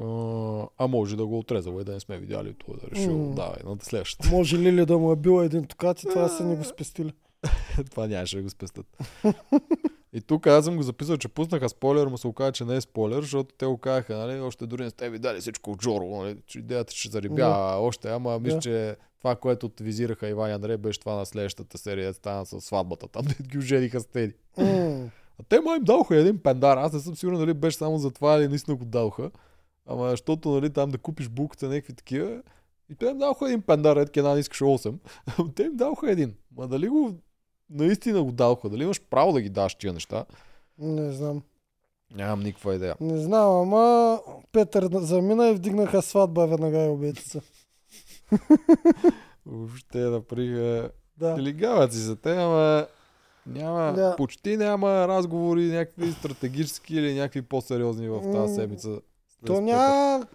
А, а може да го отрезал и да не сме видяли това да е решил. М. Давай, на следващата. Може Лили да му е била един токат и това са ни го спестили. това нямаше да го спестят. И тук аз съм го записал, че пуснаха спойлер, му се оказа, че не е спойлер, защото те го казаха, нали, още дори не сте видяли всичко от Джоро, нали, идеята ще зарибя още, ама мисля, Да. че това, което визираха Иван и Андрей, беше това на следващата серия, стана с сватбата, там дето ги ожениха с Теди. М. А те май им дадоха един пендар, аз не съм сигурен дали беше само за това или наистина го дадоха. Ама защото нали, там да купиш булката някакви такива. И те им дадоха един пендар, редки една искаше 8. Ама те им дадоха един. Ма дали го наистина го дадоха, дали имаш право да ги даш тия неща? Не знам. Нямам никаква идея. Не знам, ама Петър замина и вдигнаха сватба веднага и обетица. Въобще направиха... Да. Лигават си за те, ама няма, Да. почти няма разговори някакви стратегически или някакви по-сериозни в тази седмица. То няма,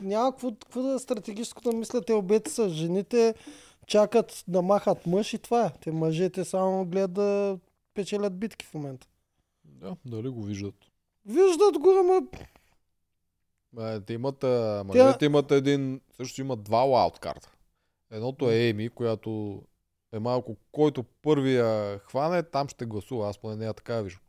няма какво, какво да е стратегическо да мислят те обетица. Жените чакат да махат мъж и това е. Те мъжете само гледат да печелят битки в момента. Да, дали го виждат. Виждат го, ама Е, те имат, мъжете имат един, също имат два лауткарта. Едното е Еми, която е малко, който първия хване, там ще гласува. Аз поне нея така виждам.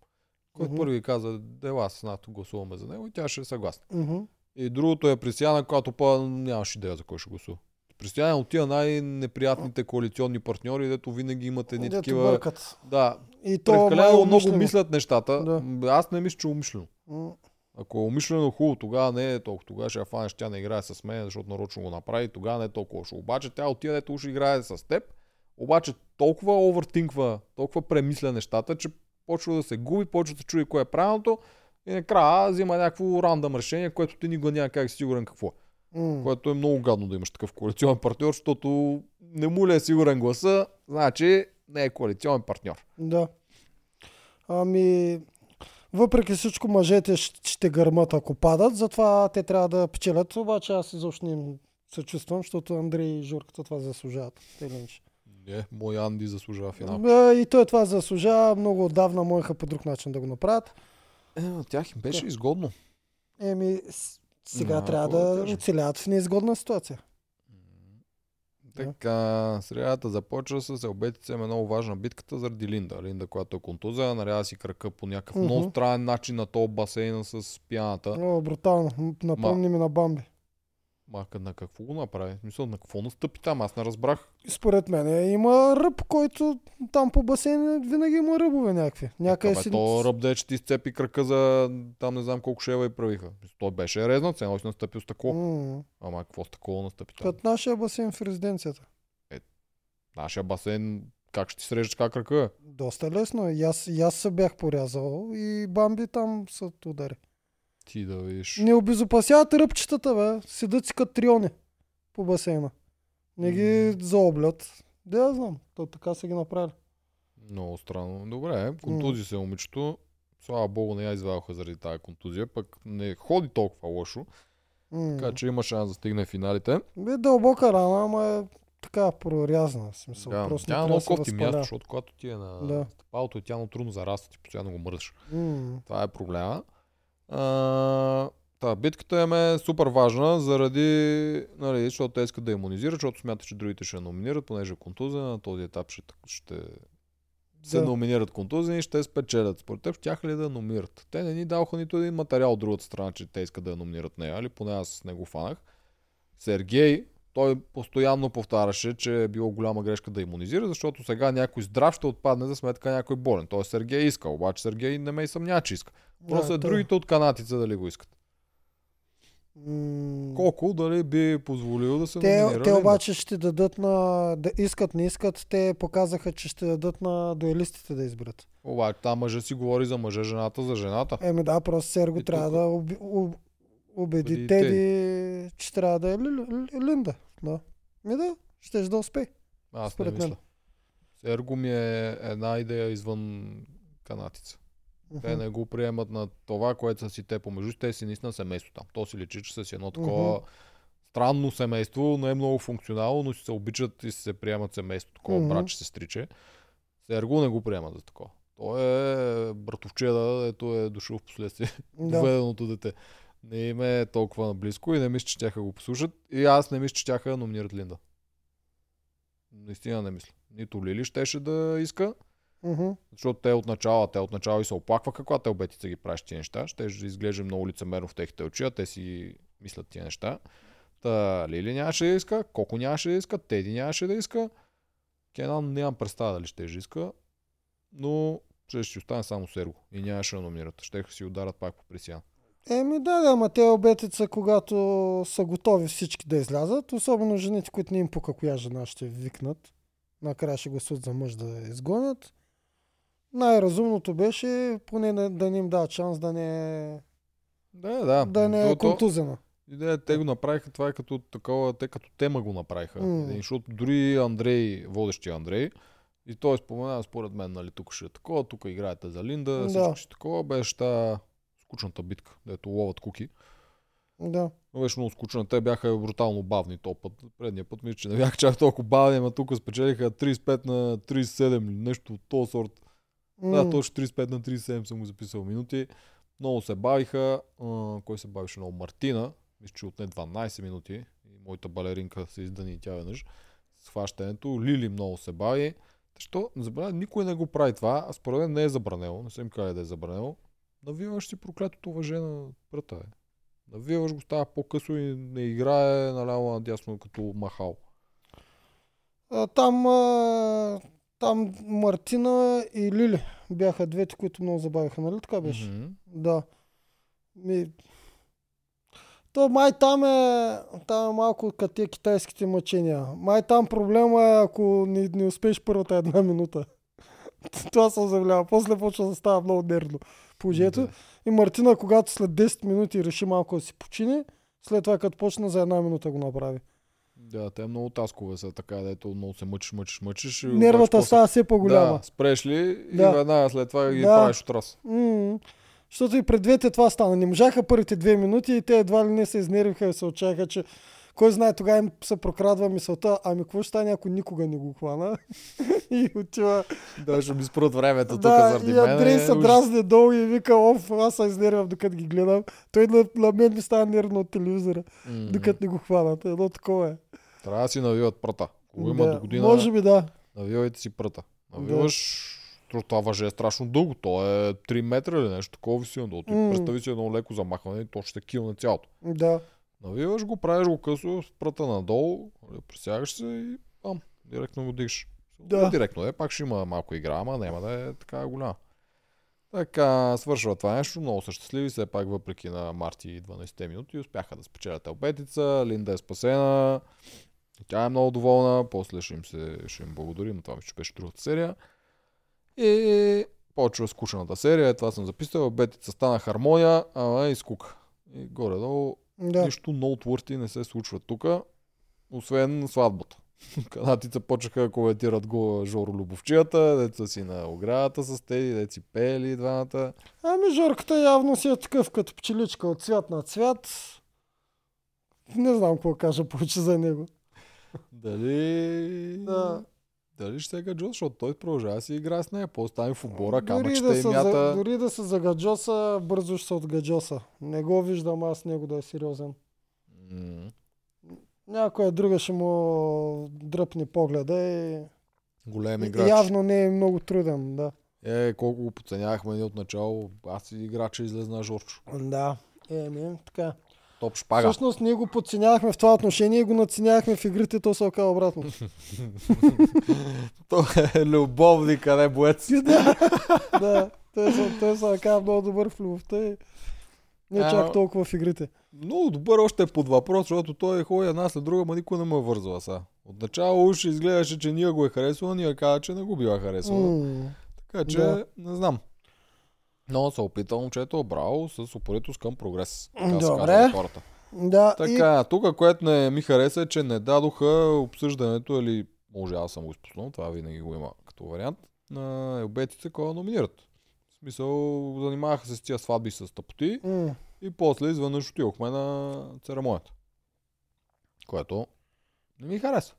Който Мгм. първи каза, дела с НАТО гласуваме за него и тя ще е съгласна. мгм. И другото е Присяна, която па нямаш идея за кой ще гласува. Е от тия най-неприятните коалиционни партньори, дето винаги имат едни Дето такива... бъркат. Да, И то прекалено много мислят нещата. Да. Аз не мисля, че е умишлено. Ако е умишлено хубаво, тогава не е толкова. Тогава ще я фанеш, тя не играе с мен, защото нарочно го направи. Тогава не е толкова лошо. Обаче тя отиде, дето ще играе с теб. Обаче толкова овертинква, толкова премисля нещата, че почва да се губи, почва да чуди кое е правилното. И накрая взима някакво рандъм решение, което ти никога няма как си сигурен какво е. Което е много гадно да имаш такъв коалиционен партньор, защото не му ли е сигурен гласа, значи не е коалиционен партньор. Да. Ами, въпреки всичко мъжете ще, гърмат ако падат, затова те трябва да печелят, обаче аз изобщо не им съчувствам, защото Андрей и Журката това заслужават. Те. Не, мой Анди заслужава финал. Бе, И той това заслужава, много отдавна можеха по друг начин да го направят. Е, на тях им беше изгодно. Еми, с- сега Няма трябва да да оцеляват в неизгодна ситуация. Така, средата започва с обетица е много важна битката заради Линда. Линда, която е контуза, наряда си кръка по някакъв Мгм. много странен начин на този басейна с пяната. О, брутално. Напомни ми на Бамби. Мака на какво го направи? Смисъл, на какво настъпи там? Аз не разбрах. Според мен има ръб, който там по басейна винаги има ръбове някакви. Някъде Абе, си... то ръб де, че ти изцепи кръка за там не знам колко шева и правиха. Той беше резнат, едно си настъпил стъкло. М, Ама какво стъкло настъпи там? Като нашия басейн в резиденцията. Нашия басейн, как ще ти срежеш така кръка? Доста лесно. е. И аз, и аз се бях порязал и Бамби там са удари. Ти да видиш. Не обезопасяват ръбчетата, бе. Седат си като триони по басейна. Не ги М. заоблят. Да, я знам. То така са ги направили. Много странно. Добре, контузи се момичето. Слава богу, не я извадоха заради тази контузия, пък не ходи толкова лошо, М. така че има шанс да стигне финалите. Бе, дълбока рана, ама е така прорязана. В смисъл. Да, Просто тя е много кофти място, защото когато ти е на Да. стъпалото тя много трудно зараства, ти постоянно го мръдаш. М. Това е проблема. А, та, битката им е супер важна, заради, нали, защото те искат да иммунизират, защото смятат, че другите ще номинират, понеже е контуза, на този етап ще, ще се Да. номинират контузени, ще спечелят. Според теб, тях ли да номинират? Те не ни даваха нито един материал от другата страна, че те искат да я номинират нея, или поне аз не го фанах. Сергей, той постоянно повтаряше, че е било голяма грешка да иммунизира, защото сега някой здрав ще отпадне за сметка някой болен. Той Сергей иска, обаче Сергей не ме и съмня, че иска. Просто е той- другите от канатица дали го искат. М, Колко дали би позволил да се Те, номинира? те обаче ще дадат на... Да искат, не искат, те показаха, че ще дадат на дуелистите да изберат. Обаче там мъжа си говори за мъжа, жената за жената. Еми да, просто Серго И трябва тук- да убеди Убеди Теди, че трябва да е Ли, Ли, Линда. Да. Ми да, ще да успее. Аз не според мен. мисля. Серго ми е една идея извън канатица. Те не го приемат на това, което са си те помежду си. Те си наистина семейство там. То си личи, че са си едно такова странно семейство, не е много функционално, но си се обичат и си се приемат семейство, такова Мгм. братче, сестриче. Серго не го приемат за такова. Той е братовчеда, ето е дошъл в последствие. Да. доведеното дете. Не им е толкова наблизко и не мисля, че тяха го послушат. И аз не мисля, че тяха да номинират Линда. Наистина не мисля. Нито Лили щеше да иска, Мгм. защото те от начало, те от начало и се оплакваха, когато те обетица ги правиш тия неща. Ще изглежда много лицемерно в техните очи, а те си мислят тия неща. Та Лили нямаше да иска, Коко нямаше да иска, Теди нямаше да иска. Кенан нямам представа дали ще иска, но ще си остане само Серго и нямаше да номинират. Ще си ударат пак по пресиян. Еми да, да, ама те обетица, когато са готови всички да излязат, особено жените, които не им пука коя жена ще викнат. Накрая ще гласуват за мъж да изгонят. Най-разумното беше поне да, да не им дадат шанс да не, Да, да. да не е контузена. Идея, те го направиха, това е като такова, те като тема го направиха. Mm. Защото дори Андрей, водещия Андрей, и той спомена, според мен, нали, тук ще е такова, тук играете за Линда, Да. да. всичко ще е такова, беше та скучната битка, дето ловат куки. Да. Но беше много скучна, те бяха брутално бавни този път. Предния път мисля, че не бяха чак толкова бавни, ама тук спечелиха 35 на 37 или нещо от този сорт. Да, М, точно 35 на 37 съм го записал минути. Много се бавиха. А, кой се бавише много? Мартина. Мисля, че отне 12 минути. И моята балеринка се издани и тя веднъж. С хващането. Лили много се бави. Защо? Забравя, никой не го прави това. А според мен не е забранено. Не съм казал да е забранено. Навиваш си проклятото въже на пръта. Е. Навиваш го, става по-късо и не играе наляво надясно като махал. А, там, а, там Мартина и Лили бяха двете, които много забавиха, нали така беше? Мгм. Да. Ми... То май там е, там е малко като тия китайските мъчения. Май там проблема е ако не, не успееш първата една минута. Това се озавлява. После почва да става много нервно положението. Да. И Мартина, когато след 10 минути реши малко да си почине, след това като почна за една минута го направи. Да, те много таскове са така, дето много се мъчиш, мъчиш, мъчиш. и Нервата става все по-голяма. Да, спреш ли и Да. веднага след това ги Да. правиш от раз. М, Защото и пред двете това стана. Не можаха първите две минути и те едва ли не се изнервиха и се очакаха, че кой знае, тогава им се прокрадва мисълта, ами какво ще стане, ако никога не го хвана? и отива. Да, ще ми спрат времето тук да, заради и мен. Андрей се Уж. дразне долу и вика, оф, аз се изнервям докато ги гледам. Той на, на мен ми става нервно от телевизора, М. докато не го хванат. Едно такова е. Трябва да си навиват пръта. Ако има Да, до година, Може би да. навивайте си пръта. Навиваш, да. това въже е страшно дълго. То е 3 метра или нещо такова виси надолу. Ти М. представи си едно леко замахване и то ще килне цялото. Да. Навиваш го, правиш го късо, с пръта надолу, нали, присягаш се и пам, директно го дигаш. Да. Директно е, пак ще има малко игра, ама няма да е така голяма. Така, свършва това нещо, много са щастливи, все пак въпреки на Марти и 12 минути успяха да спечелят обетица, Линда е спасена, тя е много доволна, после ще им, се, ще им благодарим, но това мисля, че беше другата серия. И почва скучната серия, това съм записал, обетица стана хармония, ама и скука. И горе-долу Да. Нищо noteworthy не се случва тук, освен сватбата. Канатица почнаха да коментират го Жоро Любовчията, деца си на оградата с тези, си пели двамата. Ами Жорката явно си е такъв като пчеличка от цвят на цвят. Не знам какво кажа повече за него. Дали... Да. Дали ще се гаджо, защото той продължава си играе с нея. По-остави в обора, камъчета да и мята. за, дори да се загаджоса, бързо ще се отгаджоса. Не го виждам аз него да е сериозен. М. Някоя друга ще му дръпне погледа и... Голем играч. Явно не е много труден, да. Е, колко го подценявахме ние от начало. Аз и играча излезна Жорчо. Да. Еми, така. Топ шпага. Всъщност ние го подценявахме в това отношение и го наценявахме в игрите, то се оказа обратно. Той е любовник, а не боец. да, да. Той се, той се оказа много добър в любовта и не А, чак толкова в игрите. Много добър още е под въпрос, защото той ходи една след друга, ма никой не му е вързала са. Отначало уж изгледаше, че ние го е харесвала, ние каза, че не го била харесвала. М, Така че, Да. не знам. Но се опитал момчето, браво, с упоритост към прогрес. Така Добре. хората. Да, и Така, тук, което не ми хареса е, че не дадоха обсъждането, или може аз съм го изпуснал, това винаги го има като вариант, на обетите, кой номинират. В смисъл, занимаваха се с тия сватби с тъпоти м, и после изведнъж отидохме на церемонията. Което не ми хареса.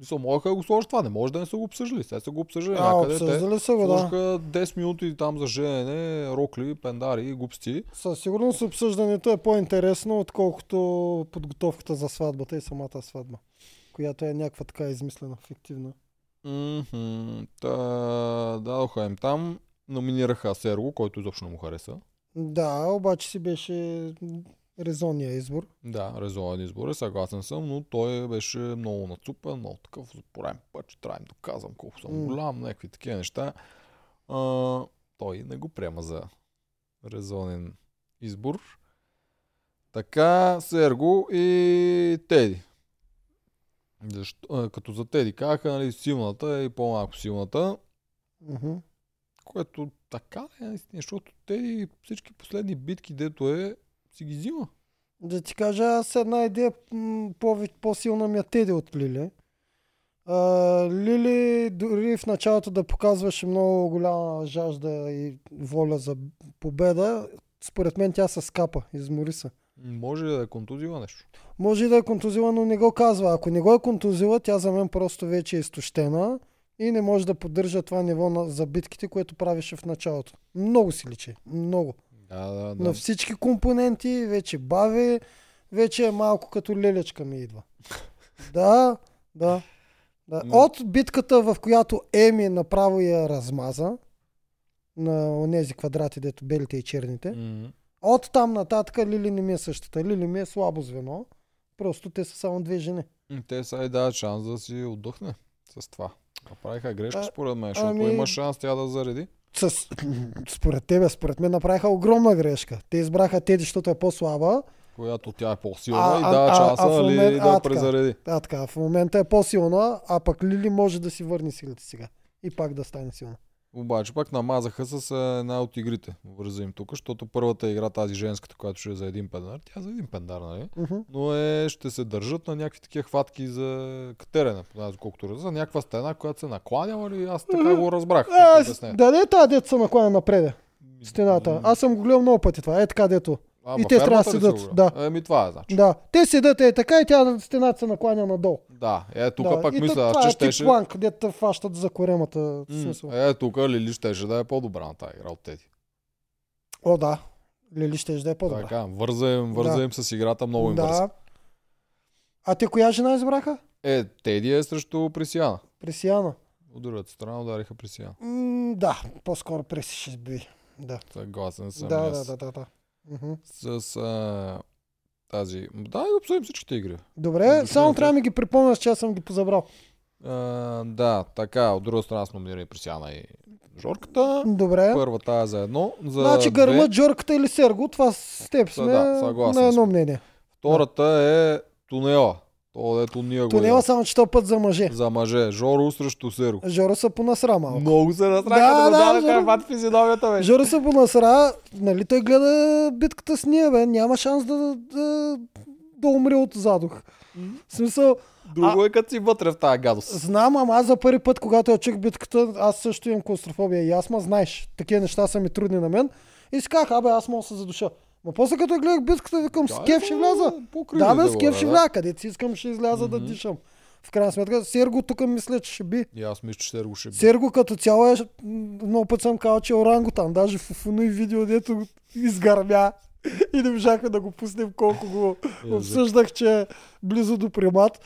Мисъл, могаха да го сложат това, не може да не са го обсъждали. Сега са го обсъждали а, някъде. Обсъждали са го, да. сложиха 10 минути там за женене, рокли, пендари и глупости. Със сигурност обсъждането е по-интересно, отколкото подготовката за сватбата и самата сватба, която е някаква така измислена, фиктивна. Мгм. Та, дадоха им там, номинираха Серго, който изобщо не му хареса. Да, обаче си беше резонния избор. Да, резонен избор е, съгласен съм, но той беше много нацупен, много такъв за пореден път, че трябва да им доказвам колко съм голям, някакви такива неща. А, той не го приема за резонен избор. Така, Серго и Теди. Защо, като за Теди казаха, нали, силната и по-малко силната, Мгм. което така е, наистина, защото Теди всички последни битки, дето е, си ги взима. Да ти кажа, аз една идея повече, по-силна ми е Теди от Лили. А, Лили дори в началото да показваше много голяма жажда и воля за победа, според мен тя се скапа, измори се. Може да е контузила нещо. Може да е контузила, но не го казва. Ако не го е контузила, тя за мен просто вече е изтощена и не може да поддържа това ниво на, за битките, което правеше в началото. Много си личи. Много. Да, да, да. На всички компоненти вече бави, вече е малко като лелечка ми идва. да, да. да. Но- От битката, в която Еми направо я размаза, на онези квадрати, дето белите и черните, М. от там нататък Лили не ми е същата. Лили ми е слабо звено. Просто те са само две жени. Те са и дадат шанс да си отдъхне с това. Направиха грешка А, според мен, защото ами- има шанс тя да зареди. С... Според тебе, според мен направиха огромна грешка. Те избраха Теди, защото е по-слаба. Която тя е по-силна А, и а, дава а, шанса а нали, момент- а, да така. презареди. А, така, в момента е по-силна, а пък Лили може да си върне силите сега. И пак да стане силна. Обаче пак намазаха с една от игрите. Върза им тук, защото първата игра, тази женската, която ще е за един пендар, тя е за един пендар, нали? Мгм. Но е, ще се държат на някакви такива хватки за катерене, колкото разбира, някаква стена, която се накланява ли, аз така го разбрах. Обяснение. да не е тази се накланя напред. Стената. Аз съм го гледал много пъти това. Е така дето. А, и те трябва да го да. Еми това е значи. Да. Те седят е така и тя стената се накланя надолу. Да, е тук да. пък и мисля, това че е щеше... планк, дето фащат за коремата. смисъл. Е, тук Лили щеше да е по-добра на тази игра от Теди. О, да. Лили ще да е по-добра. Така, върза им, върза Да. им с играта, много им да. върза. А те коя жена избраха? Е, Теди е срещу Пресияна. Пресияна. От другата страна удариха Пресияна. М, да, по-скоро преси ще би. Да. Съгласен съм. Да, да, да, да, да. Мгм. С а, тази... Да, и обсъдим всичките игри. Добре, Добре, само трябва да ми ги припомня, че аз съм ги позабрал. А, да, така, от друга страна сме номинирани Пресияна и Жорката. Добре. Първата е за едно. За Значи две. гърмът, Джорката или Серго, това с теб сме да, съгласен на едно мнение. Втората е Тунела. То, дето ние го Тунела само, че то път за мъже. За мъже. Жоро срещу Серо. Жоро са понасра малко. Много се насраха Да, да, да, да, Жоро. физиономията бе. Жоро са понасра, нали той гледа битката с ние, бе. Няма шанс да, да, да умре от задух. В смисъл, Друго е като си вътре в тази гадост. знам, ама аз за първи път, когато я чух битката, аз също имам клаустрофобия и аз ма знаеш, такива неща са ми трудни на мен. И си казах, абе, аз мога да се задуша. Но после като гледах битката, викам, с кеф ще вляза. Да, бе, с кеф ще вляза. Къде си искам, ще изляза да Мгм. дишам. В крайна сметка, Серго тук мисля, че ще би. И аз мисля, че Серго ще би. Серго като цяло е, много път съм казал, че е орангутан. Даже в Фуфуно и видео, дето изгърмя. И не можахме да го пуснем колко го обсъждах, че е близо до примат.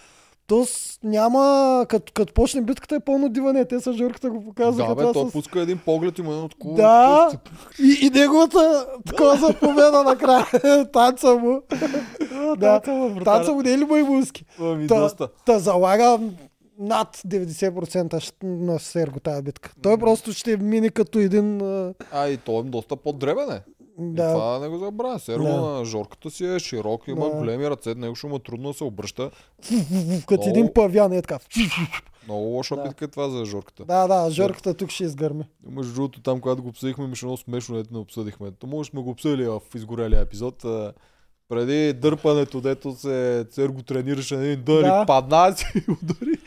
То с, няма, като, като почне битката е пълно диване. Те са Жорката го показаха. Да, бе, той с... пуска един поглед и му едно такова. Да, такова и, и неговата такова победа накрая. Танца му. да, танца му не е ли маймунски? Ами, Та, та залага над 90% щ- на Серго тази битка. Той просто ще мине като един... а, А, и той е доста по-дребен е. И Да, това не го забравя. Серго Да. на жорката си е широк, има Да. големи ръце, него ще му е трудно да се обръща. като много- един павян е така. Много лоша Да. битка е това за жорката. Да, да, Жорката тук ще изгърми. Между другото, там, когато го обсъдихме, имаше много смешно, дето не обсъдихме. То може сме го обсъдили в изгорелия епизод. Преди дърпането, дето се Цер го тренираше на един дър Да. и падна си и удари.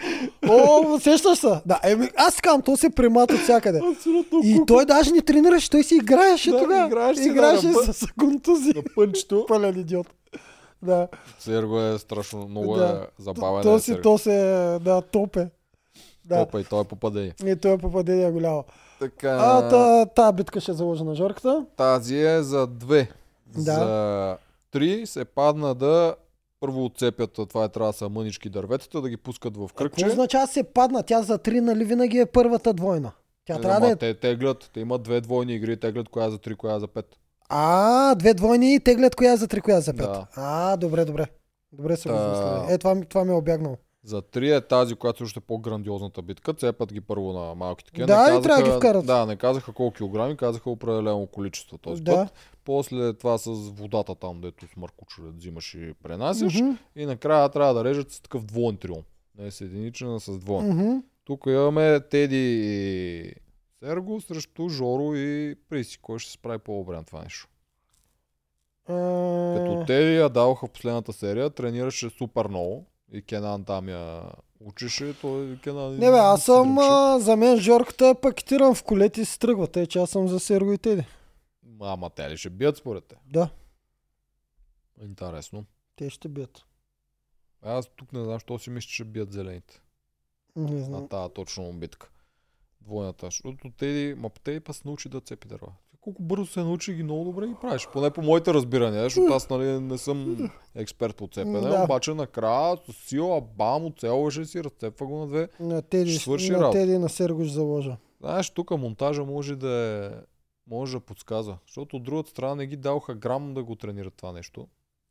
О, сещаш се? Да, еми, аз казвам, то се примат от всякъде. Абсолютно И той даже не тренираше, той си играеше Да, тогава. играеше играеше ръба. с контузии. на пънчето. Пълен идиот. Да. Церго е страшно, много Да. е забавен. То е си, то се, да, топе. Да. Опа, и той е попадение. И той е попадение голямо. Така, А, та, та битка ще заложи на Жорката. тази е за две. Да. За три се падна да първо отцепят, това е трябва да са мънички дърветата, да ги пускат в кръгче. Какво означава се падна? Тя за три, нали винаги е първата двойна? Тя Е, трябва да е... Те теглят, те имат две двойни игри, теглят коя е за три, коя е за пет. А, две двойни и теглят коя е за три, коя е за пет. Да. А, добре, добре. Добре се го замисля. Е, това, това ми е обягнало. За три е тази, която също е по-грандиозната битка. Цепят ги първо на малките кен. Да, не и трябва да ги вкарат. Да, не казаха колко килограми, казаха определено количество този Да. път. После това с водата там, дето с маркучо взимаш и пренасяш. Мгм, И накрая трябва да режат с такъв двоен трион. Не с единичен, а с двоен. мгм. Тук имаме Теди и Серго срещу Жоро и Приси. Кой ще се справи по-добре на това нещо? Като А, Теди я даваха в последната серия, тренираше супер много. И Кенан там я учеше, той Кенан... Не бе, аз съм, а, за мен Жорката е пакетиран в колете и си тръгва. Тъй, че аз съм за Серго и Теди. Ама те ли ще бият според те? Да, Интересно. те ще бият. Аз тук не знам, що си мисля, че ще бият зелените. Не На знам. тази точно битка. Двойната. Защото Теди, ма Теди па се научи да цепи дърва. Колко бързо се научи ги много добре ги правиш. Поне по моите разбирания, защото аз нали, не съм експерт по цепене. Да. Обаче накрая с сила, бам, оцелваше си, разцепва го на две. На Теди, свърши на. Теди и на Серго ще заложа. Знаеш, тук монтажа може да е, може да подсказва. Защото от другата страна не ги даваха грам да го тренират това нещо.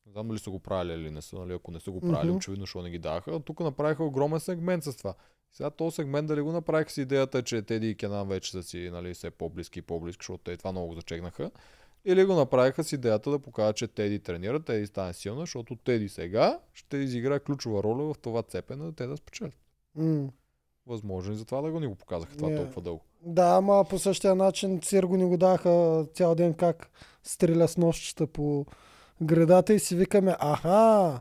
Не знам дали са го правили или не са, нали, ако не са го правили, Мгм. очевидно, защо не ги даваха. Тук направиха огромен сегмент с това. Сега този сегмент дали го направиха с идеята, че Теди и Кенан вече са си нали, все по-близки и по-близки, защото те това много го зачекнаха. Или го направиха с идеята да покажат, че Теди тренира, Теди стане силна, защото Теди сега ще изиграе ключова роля в това цепене, да те да спечелят. М. Възможно и затова да го ни го показаха това Не. толкова дълго. Да, ама по същия начин Серго ни го даха цял ден как стреля с нощчета по градата и си викаме, аха,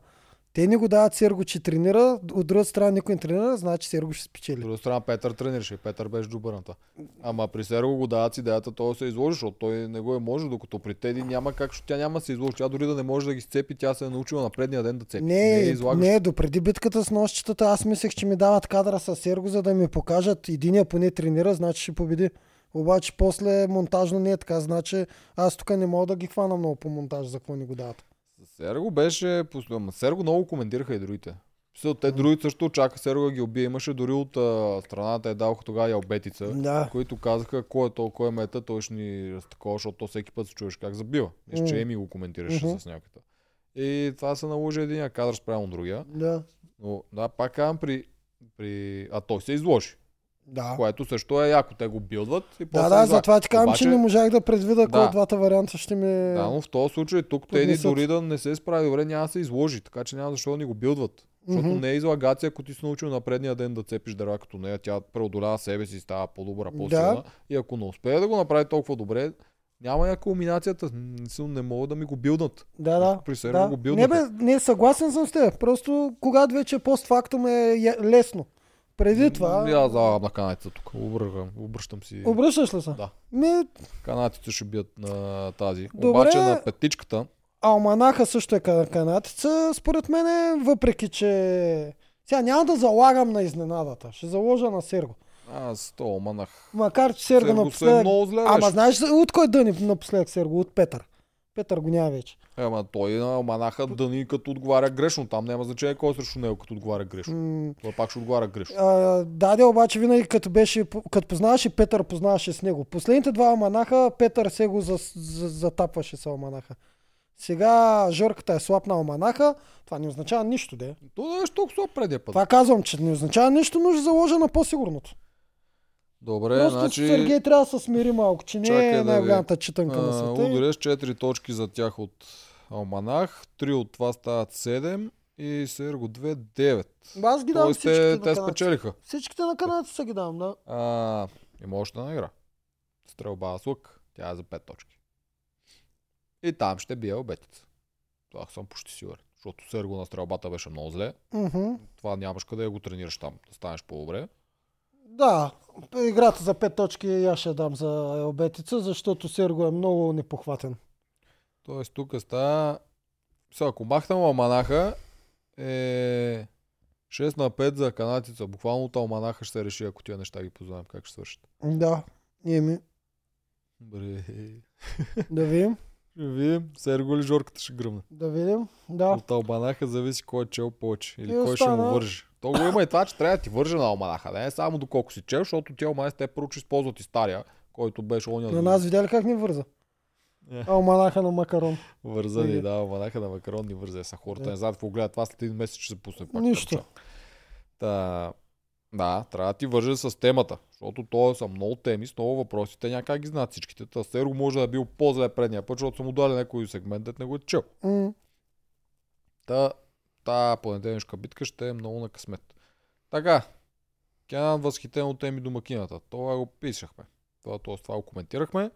те ни го дават Серго, че тренира, от друга страна никой не тренира, значи Серго ще От спечели. друга страна Петър тренираше Петър беше добър на това. Ама при Серго го дават с идеята той се изложи, защото той не го е може, докато при Теди няма как, тя няма се изложи. Тя дори да не може да ги сцепи, тя се е научила на предния ден да цепи. Не, е не, излагаща. не, допреди битката с нощчетата аз мислех, че ми дават кадра с Серго, за да ми покажат единия поне тренира, значи ще победи. Обаче после монтажно не е така, значи аз тук не мога да ги хвана много по монтаж, за какво ни го дават. Серго беше... Ама Серго много коментираха и другите. Мисля, те другите също очакаха Серго да ги убие. Имаше дори от а, страната е даваха тогава ялбетица, Да. които казаха кой е то, кой е мета, той ще ни разтакова, защото то всеки път се чуеш как забива. Мисля, че. Еми го коментираше Мгм. с някаката. И това се наложи един кадър спрямо другия. Да. Но да, пак казвам при, при... А той се изложи. Да. Което също е яко. Те го билдват и Да, да, затова ти казвам, че не можах да предвида кой Да. от двата варианта ще ми... Да, но в този случай тук Теди дори да не се справи добре, няма да се изложи, така че няма защо да ни го билдват. Защото Мгм. не е излагация, ако ти си научил на предния ден да цепиш дърва като нея, тя преодолява себе си, става по-добра, по-силна. Да. И ако не успее да го направи толкова добре, няма я кулминацията. Не, не могат да ми го билднат. Да, да. При да. го Не, билднаха. бе, не, съгласен съм с теб. Просто когато вече постфактум е лесно. Преди това... Аз давам на канатите тук. Обръщам, обръщам си. Обръщаш ли се? Да. Ми, Канатите ще бият на тази. Добре. Обаче на петичката, Алманаха също е ка- канатица, според мен, въпреки че... Сега няма да залагам на изненадата. Ще заложа на Серго. аз то манах. Макар, че Серго, Серго се е напоследък... много зле. Ама знаеш от кой дъни напоследък Серго? От Петър. Петър го няма вече. Ема той на Алманаха дъни като отговаря грешно. Там няма значение кой е срещу него като отговаря грешно. М, Той пак ще отговаря грешно. А, даде обаче винаги като беше, като познаваше Петър, познаваше с него. Последните два алманаха, Петър се го за, за, затапваше с алманаха. Сега Жорката е слаб на алманаха, това не означава нищо, де. То да е толкова слаб предия път. Това казвам, че не означава нищо, но ще заложа на по-сигурното. Добре, Просто значи Сергей трябва да се смири малко, че не Чакай да е най-голямата читанка на света. удареш 4 точки за тях от Алманах, 3 от това стават 7 и Серго 2 9. Аз ги давам Тоест всичките те, на те спечелиха. Всичките на канадци са ги давам, да. А, има още една игра. Стрелба с лък. Тя е за 5 точки. И там ще бие обетица. Това съм почти сигурен. Защото Серго на стрелбата беше много зле. Мгм. Това нямаш къде да го тренираш там, да станеш по-добре. Да, играта за 5 точки аз ще дам за обетица, защото Серго е много непохватен. Тоест тук става... Сега, ако махнем Алманаха, е 6 на 5 за канатица. Буквално от Алманаха ще се реши, ако тия неща ги познаем как ще свършат. Да, еми, Бре. да видим, Ще видим. Серго ли Жорката ще гръмне. да видим, да. От Алманаха зависи кой е чел повече. Или И кой ще му остана- върже. То го има и това, че трябва да ти върже на Алманаха. Не е само доколко си чел, защото тия Алманаха те първо, че използват и стария, който беше оня. На нас видя ли как ни върза? Е. Алманаха на макарон. Върза ни, Нали? да, Алманаха на макаронни вързе са. Хората Да. не знаят какво гледат това след един месец, ще се пусне пак. Нищо. Та, да, трябва да ти върже с темата, защото то са много теми, с много въпроси. Те някак ги знаят всичките. Та Серго може да е бил по-зле предния път, защото са му дали някой сегмент, дет не го е чел. М, Та, та понеделнишка битка ще е много на късмет. Така, Кенан възхитен от теми домакината. Това го писахме. Това, това, това го коментирахме.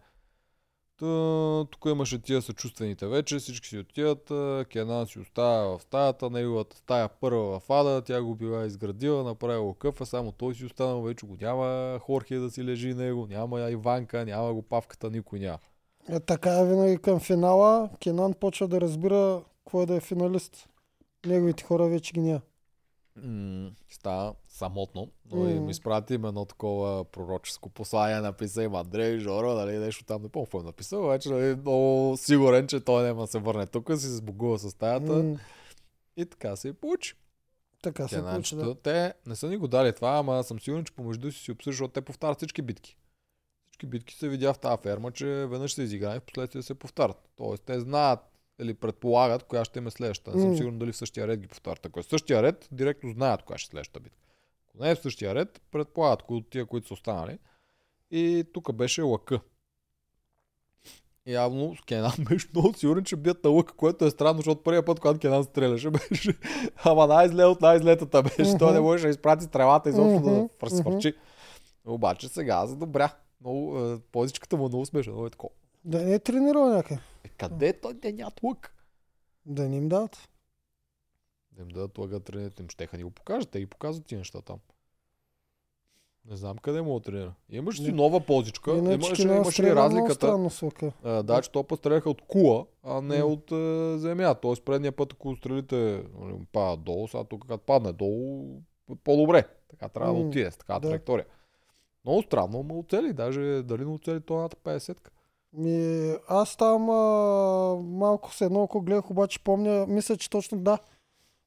Та, тук имаше тия съчувствените вече, всички си отиват, Кенан си остава в стаята, неговата стая първа в ада, тя го била изградила, направила къфа, само той си останал, вече го няма Хорхе да си лежи него, няма Иванка, няма го павката, никой няма. Е, така е винаги към финала. Кенан почва да разбира е да е финалист. Неговите хора вече ги няма. М, става самотно, но и М. ми изпрати едно такова пророческо послание, написа им Андрей Жоро, нали, нещо там, не помня какво е написал, вече нали, много сигурен, че той няма да се върне тук, си се сбогува с стаята М, и така се и получи. така се получи, да. те не са ни го дали това, ама съм сигурен, че помежду си си обсъждат, защото те повтарят всички битки. Всички битки се видя в тази ферма, че веднъж се изиграе и в последствие се повтарят. Тоест те знаят или предполагат коя ще им е следващата. Не съм М. сигурен дали в същия ред ги повтарят. Ако е в същия ред, директно знаят коя ще е следващата битка. Ако не е в същия ред, предполагат кои от тия, които са останали. И тук беше лъка. Явно Кенан беше много сигурен, че бият на лъка, което е странно, защото първия път, когато Кенан стреляше, беше ама най-зле от най-злетата беше. Той не можеше да изпрати стрелата изобщо Мгм, да фърчи. Обаче сега задобря. Много, е, позичката му е много смешна. Много е такова. Да не е тренирал някъде. Е, къде той не нямат лък? Да не им дадат. Да им дадат лъга тренират им. Щеха ни го покажат. Те ги показват тия неща там. Не знам къде му тренира. Имаш си нова позичка. Иначе Имаше, Кенан имаше ли разликата? А, да, че път стреляха от кула, а не М. от а, земя. Тоест предния път, ако стрелите нали, падат долу, сега тук като падне долу, по-добре. Така трябва да М, отиде с така да. траектория. Много странно, ма оцели. Даже дали не оцели тоната 50-ка. Ми, аз там а, малко се едно око гледах, обаче помня, мисля, че точно да.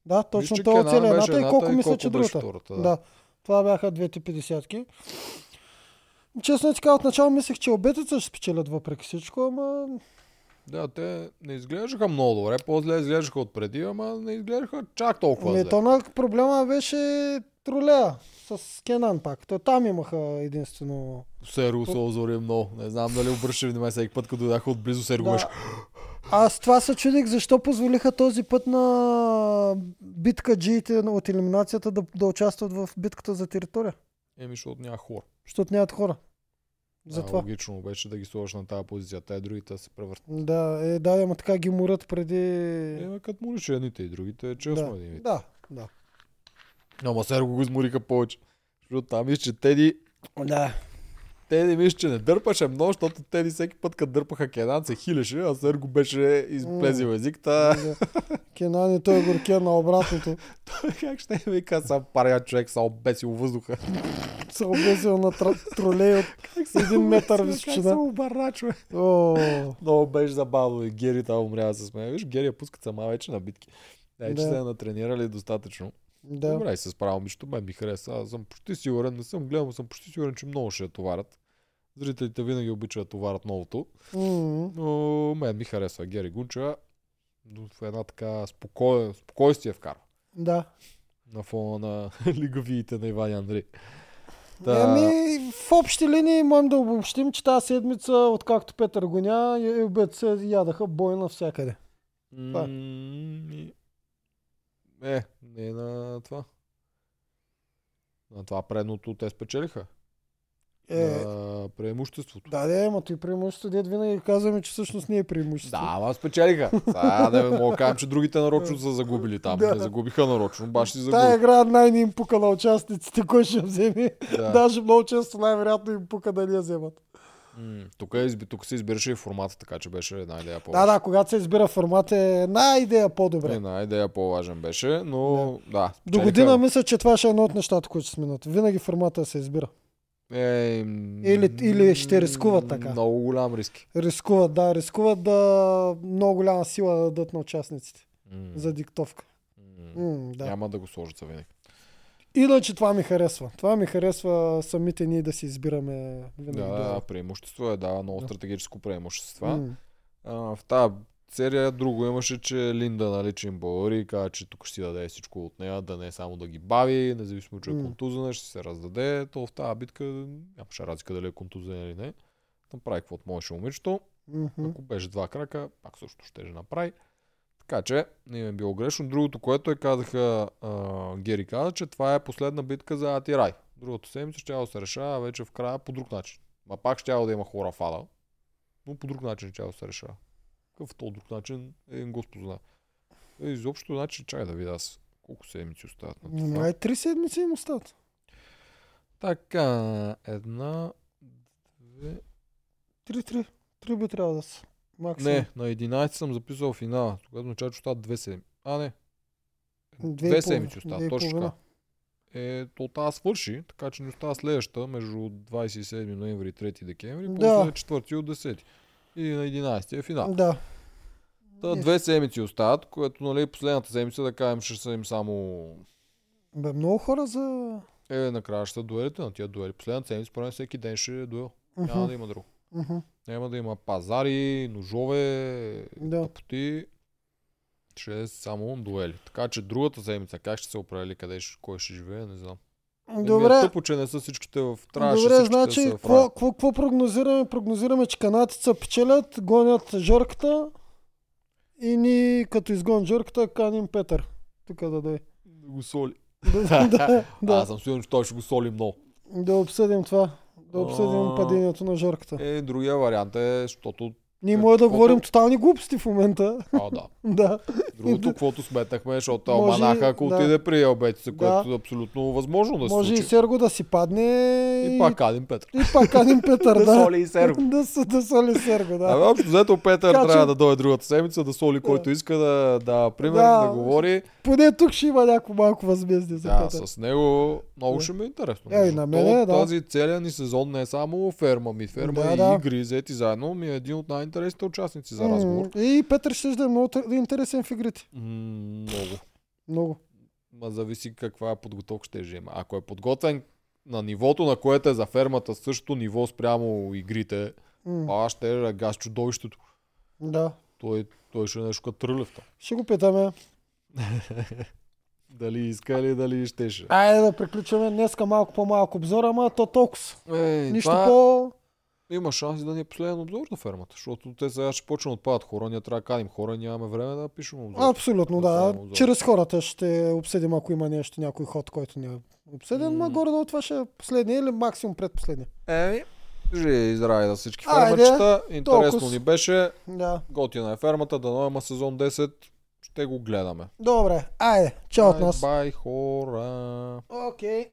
Да, точно че той Кенан оцеля беше едната и колко мисля, че беше другата. втората, да. да. това бяха двете 50-ки. Честно ти кажа, отначало мислех, че обетица ще спечелят въпреки всичко, ама Да, те не изглеждаха много добре. По-зле изглеждаха от преди, ама не изглеждаха чак толкова не, зле. то на проблема беше тролея с Кенан пак. То там имаха единствено... Серго се озори много. Не знам дали обръща внимание всеки път, като дойдаха отблизо, Серго беше. Да. Аз това се чудих, защо позволиха този път на битка джиите от елиминацията да, да участват в битката за територия. Еми, защото няма хора. Защото нямат хора. Да, Затова. логично беше да ги сложиш на тази позиция. Те другите да се превъртат. Да, е, да, ама така ги морят преди... Ема като му личи едните и другите, е честно да, един вид. да, да. Ама Серго го измориха повече. Защото там мисля, че Теди Да. Теди мисля, че не дърпаше много, защото Теди всеки път, като дърпаха Кенан, се хилеше, а Сърго беше изплезил език. Та... Кенан и той е горкия на обратното. Той как ще вика сам пария човек, само бесил въздуха. Се обезил на тра- тролей от един метър Как се височина. обарачва. О, Много беше забавно и Гери там умрява с мен. Виж, Гери я пускат сама вече на битки. Дай, че Да. се натренирали достатъчно. Да. Добре, се справя. Мишто мен ми хареса. Аз съм почти сигурен, не съм гледал, съм почти сигурен, че много ще я товарят. Зрителите винаги обичат да товарят новото. М, Но мен ми харесва Гери Гунчева. В една така спокой... спокойствие вкара. Да. На фона на лигавиите на Иван и Андрей. Да. Ами, в общи линии можем да обобщим, че тази седмица, откакто Петър гоня, и УБЦ ядаха бой навсякъде. Това е. Не е на това. На това предното те спечелиха. Е, На преимуществото. да, да, ама той преимущество, дед винаги казваме, че всъщност не е преимущество. Да, ама спечелиха. Сега да мога кажем, че другите нарочно са загубили там. Да. Не загубиха нарочно, баш си Тая загубиха. игра най-ни им пука на участниците, кой ще вземе. Да. Даже много често най-вероятно им пука да не я вземат. Тук, е, тук се избираше и формата, така че беше една идея по Да, да, когато се избира формат е една идея по-добре. Една идея по-важен беше, но да. До спечелиха- година мисля, че това ще е едно от нещата, които ще сменят. Винаги формата се избира. Е, Или- или ще рискуват така. Много голям риск. Рискуват, да, рискуват да много голяма сила да дадат на участниците М, за диктовка. м, М, да. Няма да го сложат винаги. Иначе това ми харесва. Това ми харесва самите ние да си избираме винаги. Да, да, преимущество е, да, много Да. стратегическо преимущество. М, А, в тази серия друго имаше, че Линда че им българи и каза, че тук ще си даде всичко от нея, да не е само да ги бави, независимо, че е М. контузена, ще се раздаде. То в тази битка нямаше разлика дали е контузен или не. Направи каквото можеше момичето. мгм. Ако беше два крака, пак също ще направи. Така че, не е било грешно. Другото, което е казаха, а, Гери каза, че това е последна битка за Атирай. Другата седмица ще да се решава вече в края по друг начин. Ма пак ще да има хора фада, но по друг начин ще да се решава. Какъв то друг начин е Господ знае. Е, изобщо, значи, чай да видя аз колко седмици остават на това. Май три седмици им остават. Така, една, две, Три, три. Три би трябвало да са. Максимум. Не, на 11 съм записал финала. Тогава означава, че остават две седмици. А, не. Две, седмици остават, точно така. Е, то тази свърши, така че ни остава следващата между 27 ноември и 3 декември, Да. после 4 от 10. И на 11 е финал. Да. Та, две седмици остават, което нали, последната седмица да кажем ще са им само Бе, много хора за... е, накрая ще дуелите на тия дуели. Последната седмица, мен, всеки ден ще е дуел. Няма да има друго. Мгм. Няма да има пазари, ножове, Да. тъпоти. Ще е само дуели. Така че другата седмица как ще се определи къде ще, кой ще живее, не знам. Е, ми е Добре. тъпо, че не са всичките в трябваше Добре, значи, какво прогнозираме? Прогнозираме, че канадците печелят, гонят жорката и ни, като изгонят жорката, каним Петър. Тук да дойде. Да го соли. да, да, Да. Аз съм сигурен, че той ще го соли много. да обсъдим това. Да обсъдим падението на жорката. Е, другия вариант е, защото... Ние може да говорим тотални глупости в момента. А, да. да. Другото, каквото сметнахме, защото Може, Алманаха, ако да. отиде при Елбетица, което е абсолютно възможно да се Може и. Серго да си падне И пак Адин Петър. и пак каним Петър, Да да. соли и Серго. да, да соли Серго, да. Абе, общо взето Петър Така че- трябва да дойде другата седмица, да соли който иска, да, да пример, Да. да, говори. Поне тук ще има някакво малко възмездие за Да, Петър. с него много ще ми е интересно. Е, и на мене, да. Тази целият ни сезон не е само ферма ми, ферма Да, и игри, взети заедно, ми е един от най-интересните участници за разговор. И Петър ще да е много интересен в игрите. Много. Много. Ма зависи каква подготовка ще има. Ако е подготвен на нивото, на което е за фермата, същото ниво спрямо игрите, М, а ще е газ чудовището. Да. Той, той ще е нещо като трълев там. Ще го питаме. Дали иска или дали щеше. Айде да приключваме днеска малко по-малко обзор, ама то толкова. Е, Нищо това по... Има шанс да ни е последен обзор на фермата, защото те сега ще почнат да отпадат хора, ние трябва да каним хора, нямаме време да пишем обзор. Абсолютно, да. Обзор. Чрез хората ще обсъдим, ако има нещо, някой ход, който не е обсъден, ма М. горе-долу това ще е последния или максимум предпоследния. Еми, живи и здрави на всички Айде. Интересно толкова. ни беше. Да. Готина е фермата, да има сезон 10. Ще го гледаме. Добре, айде, чао от нас. Бай, хора! Окей.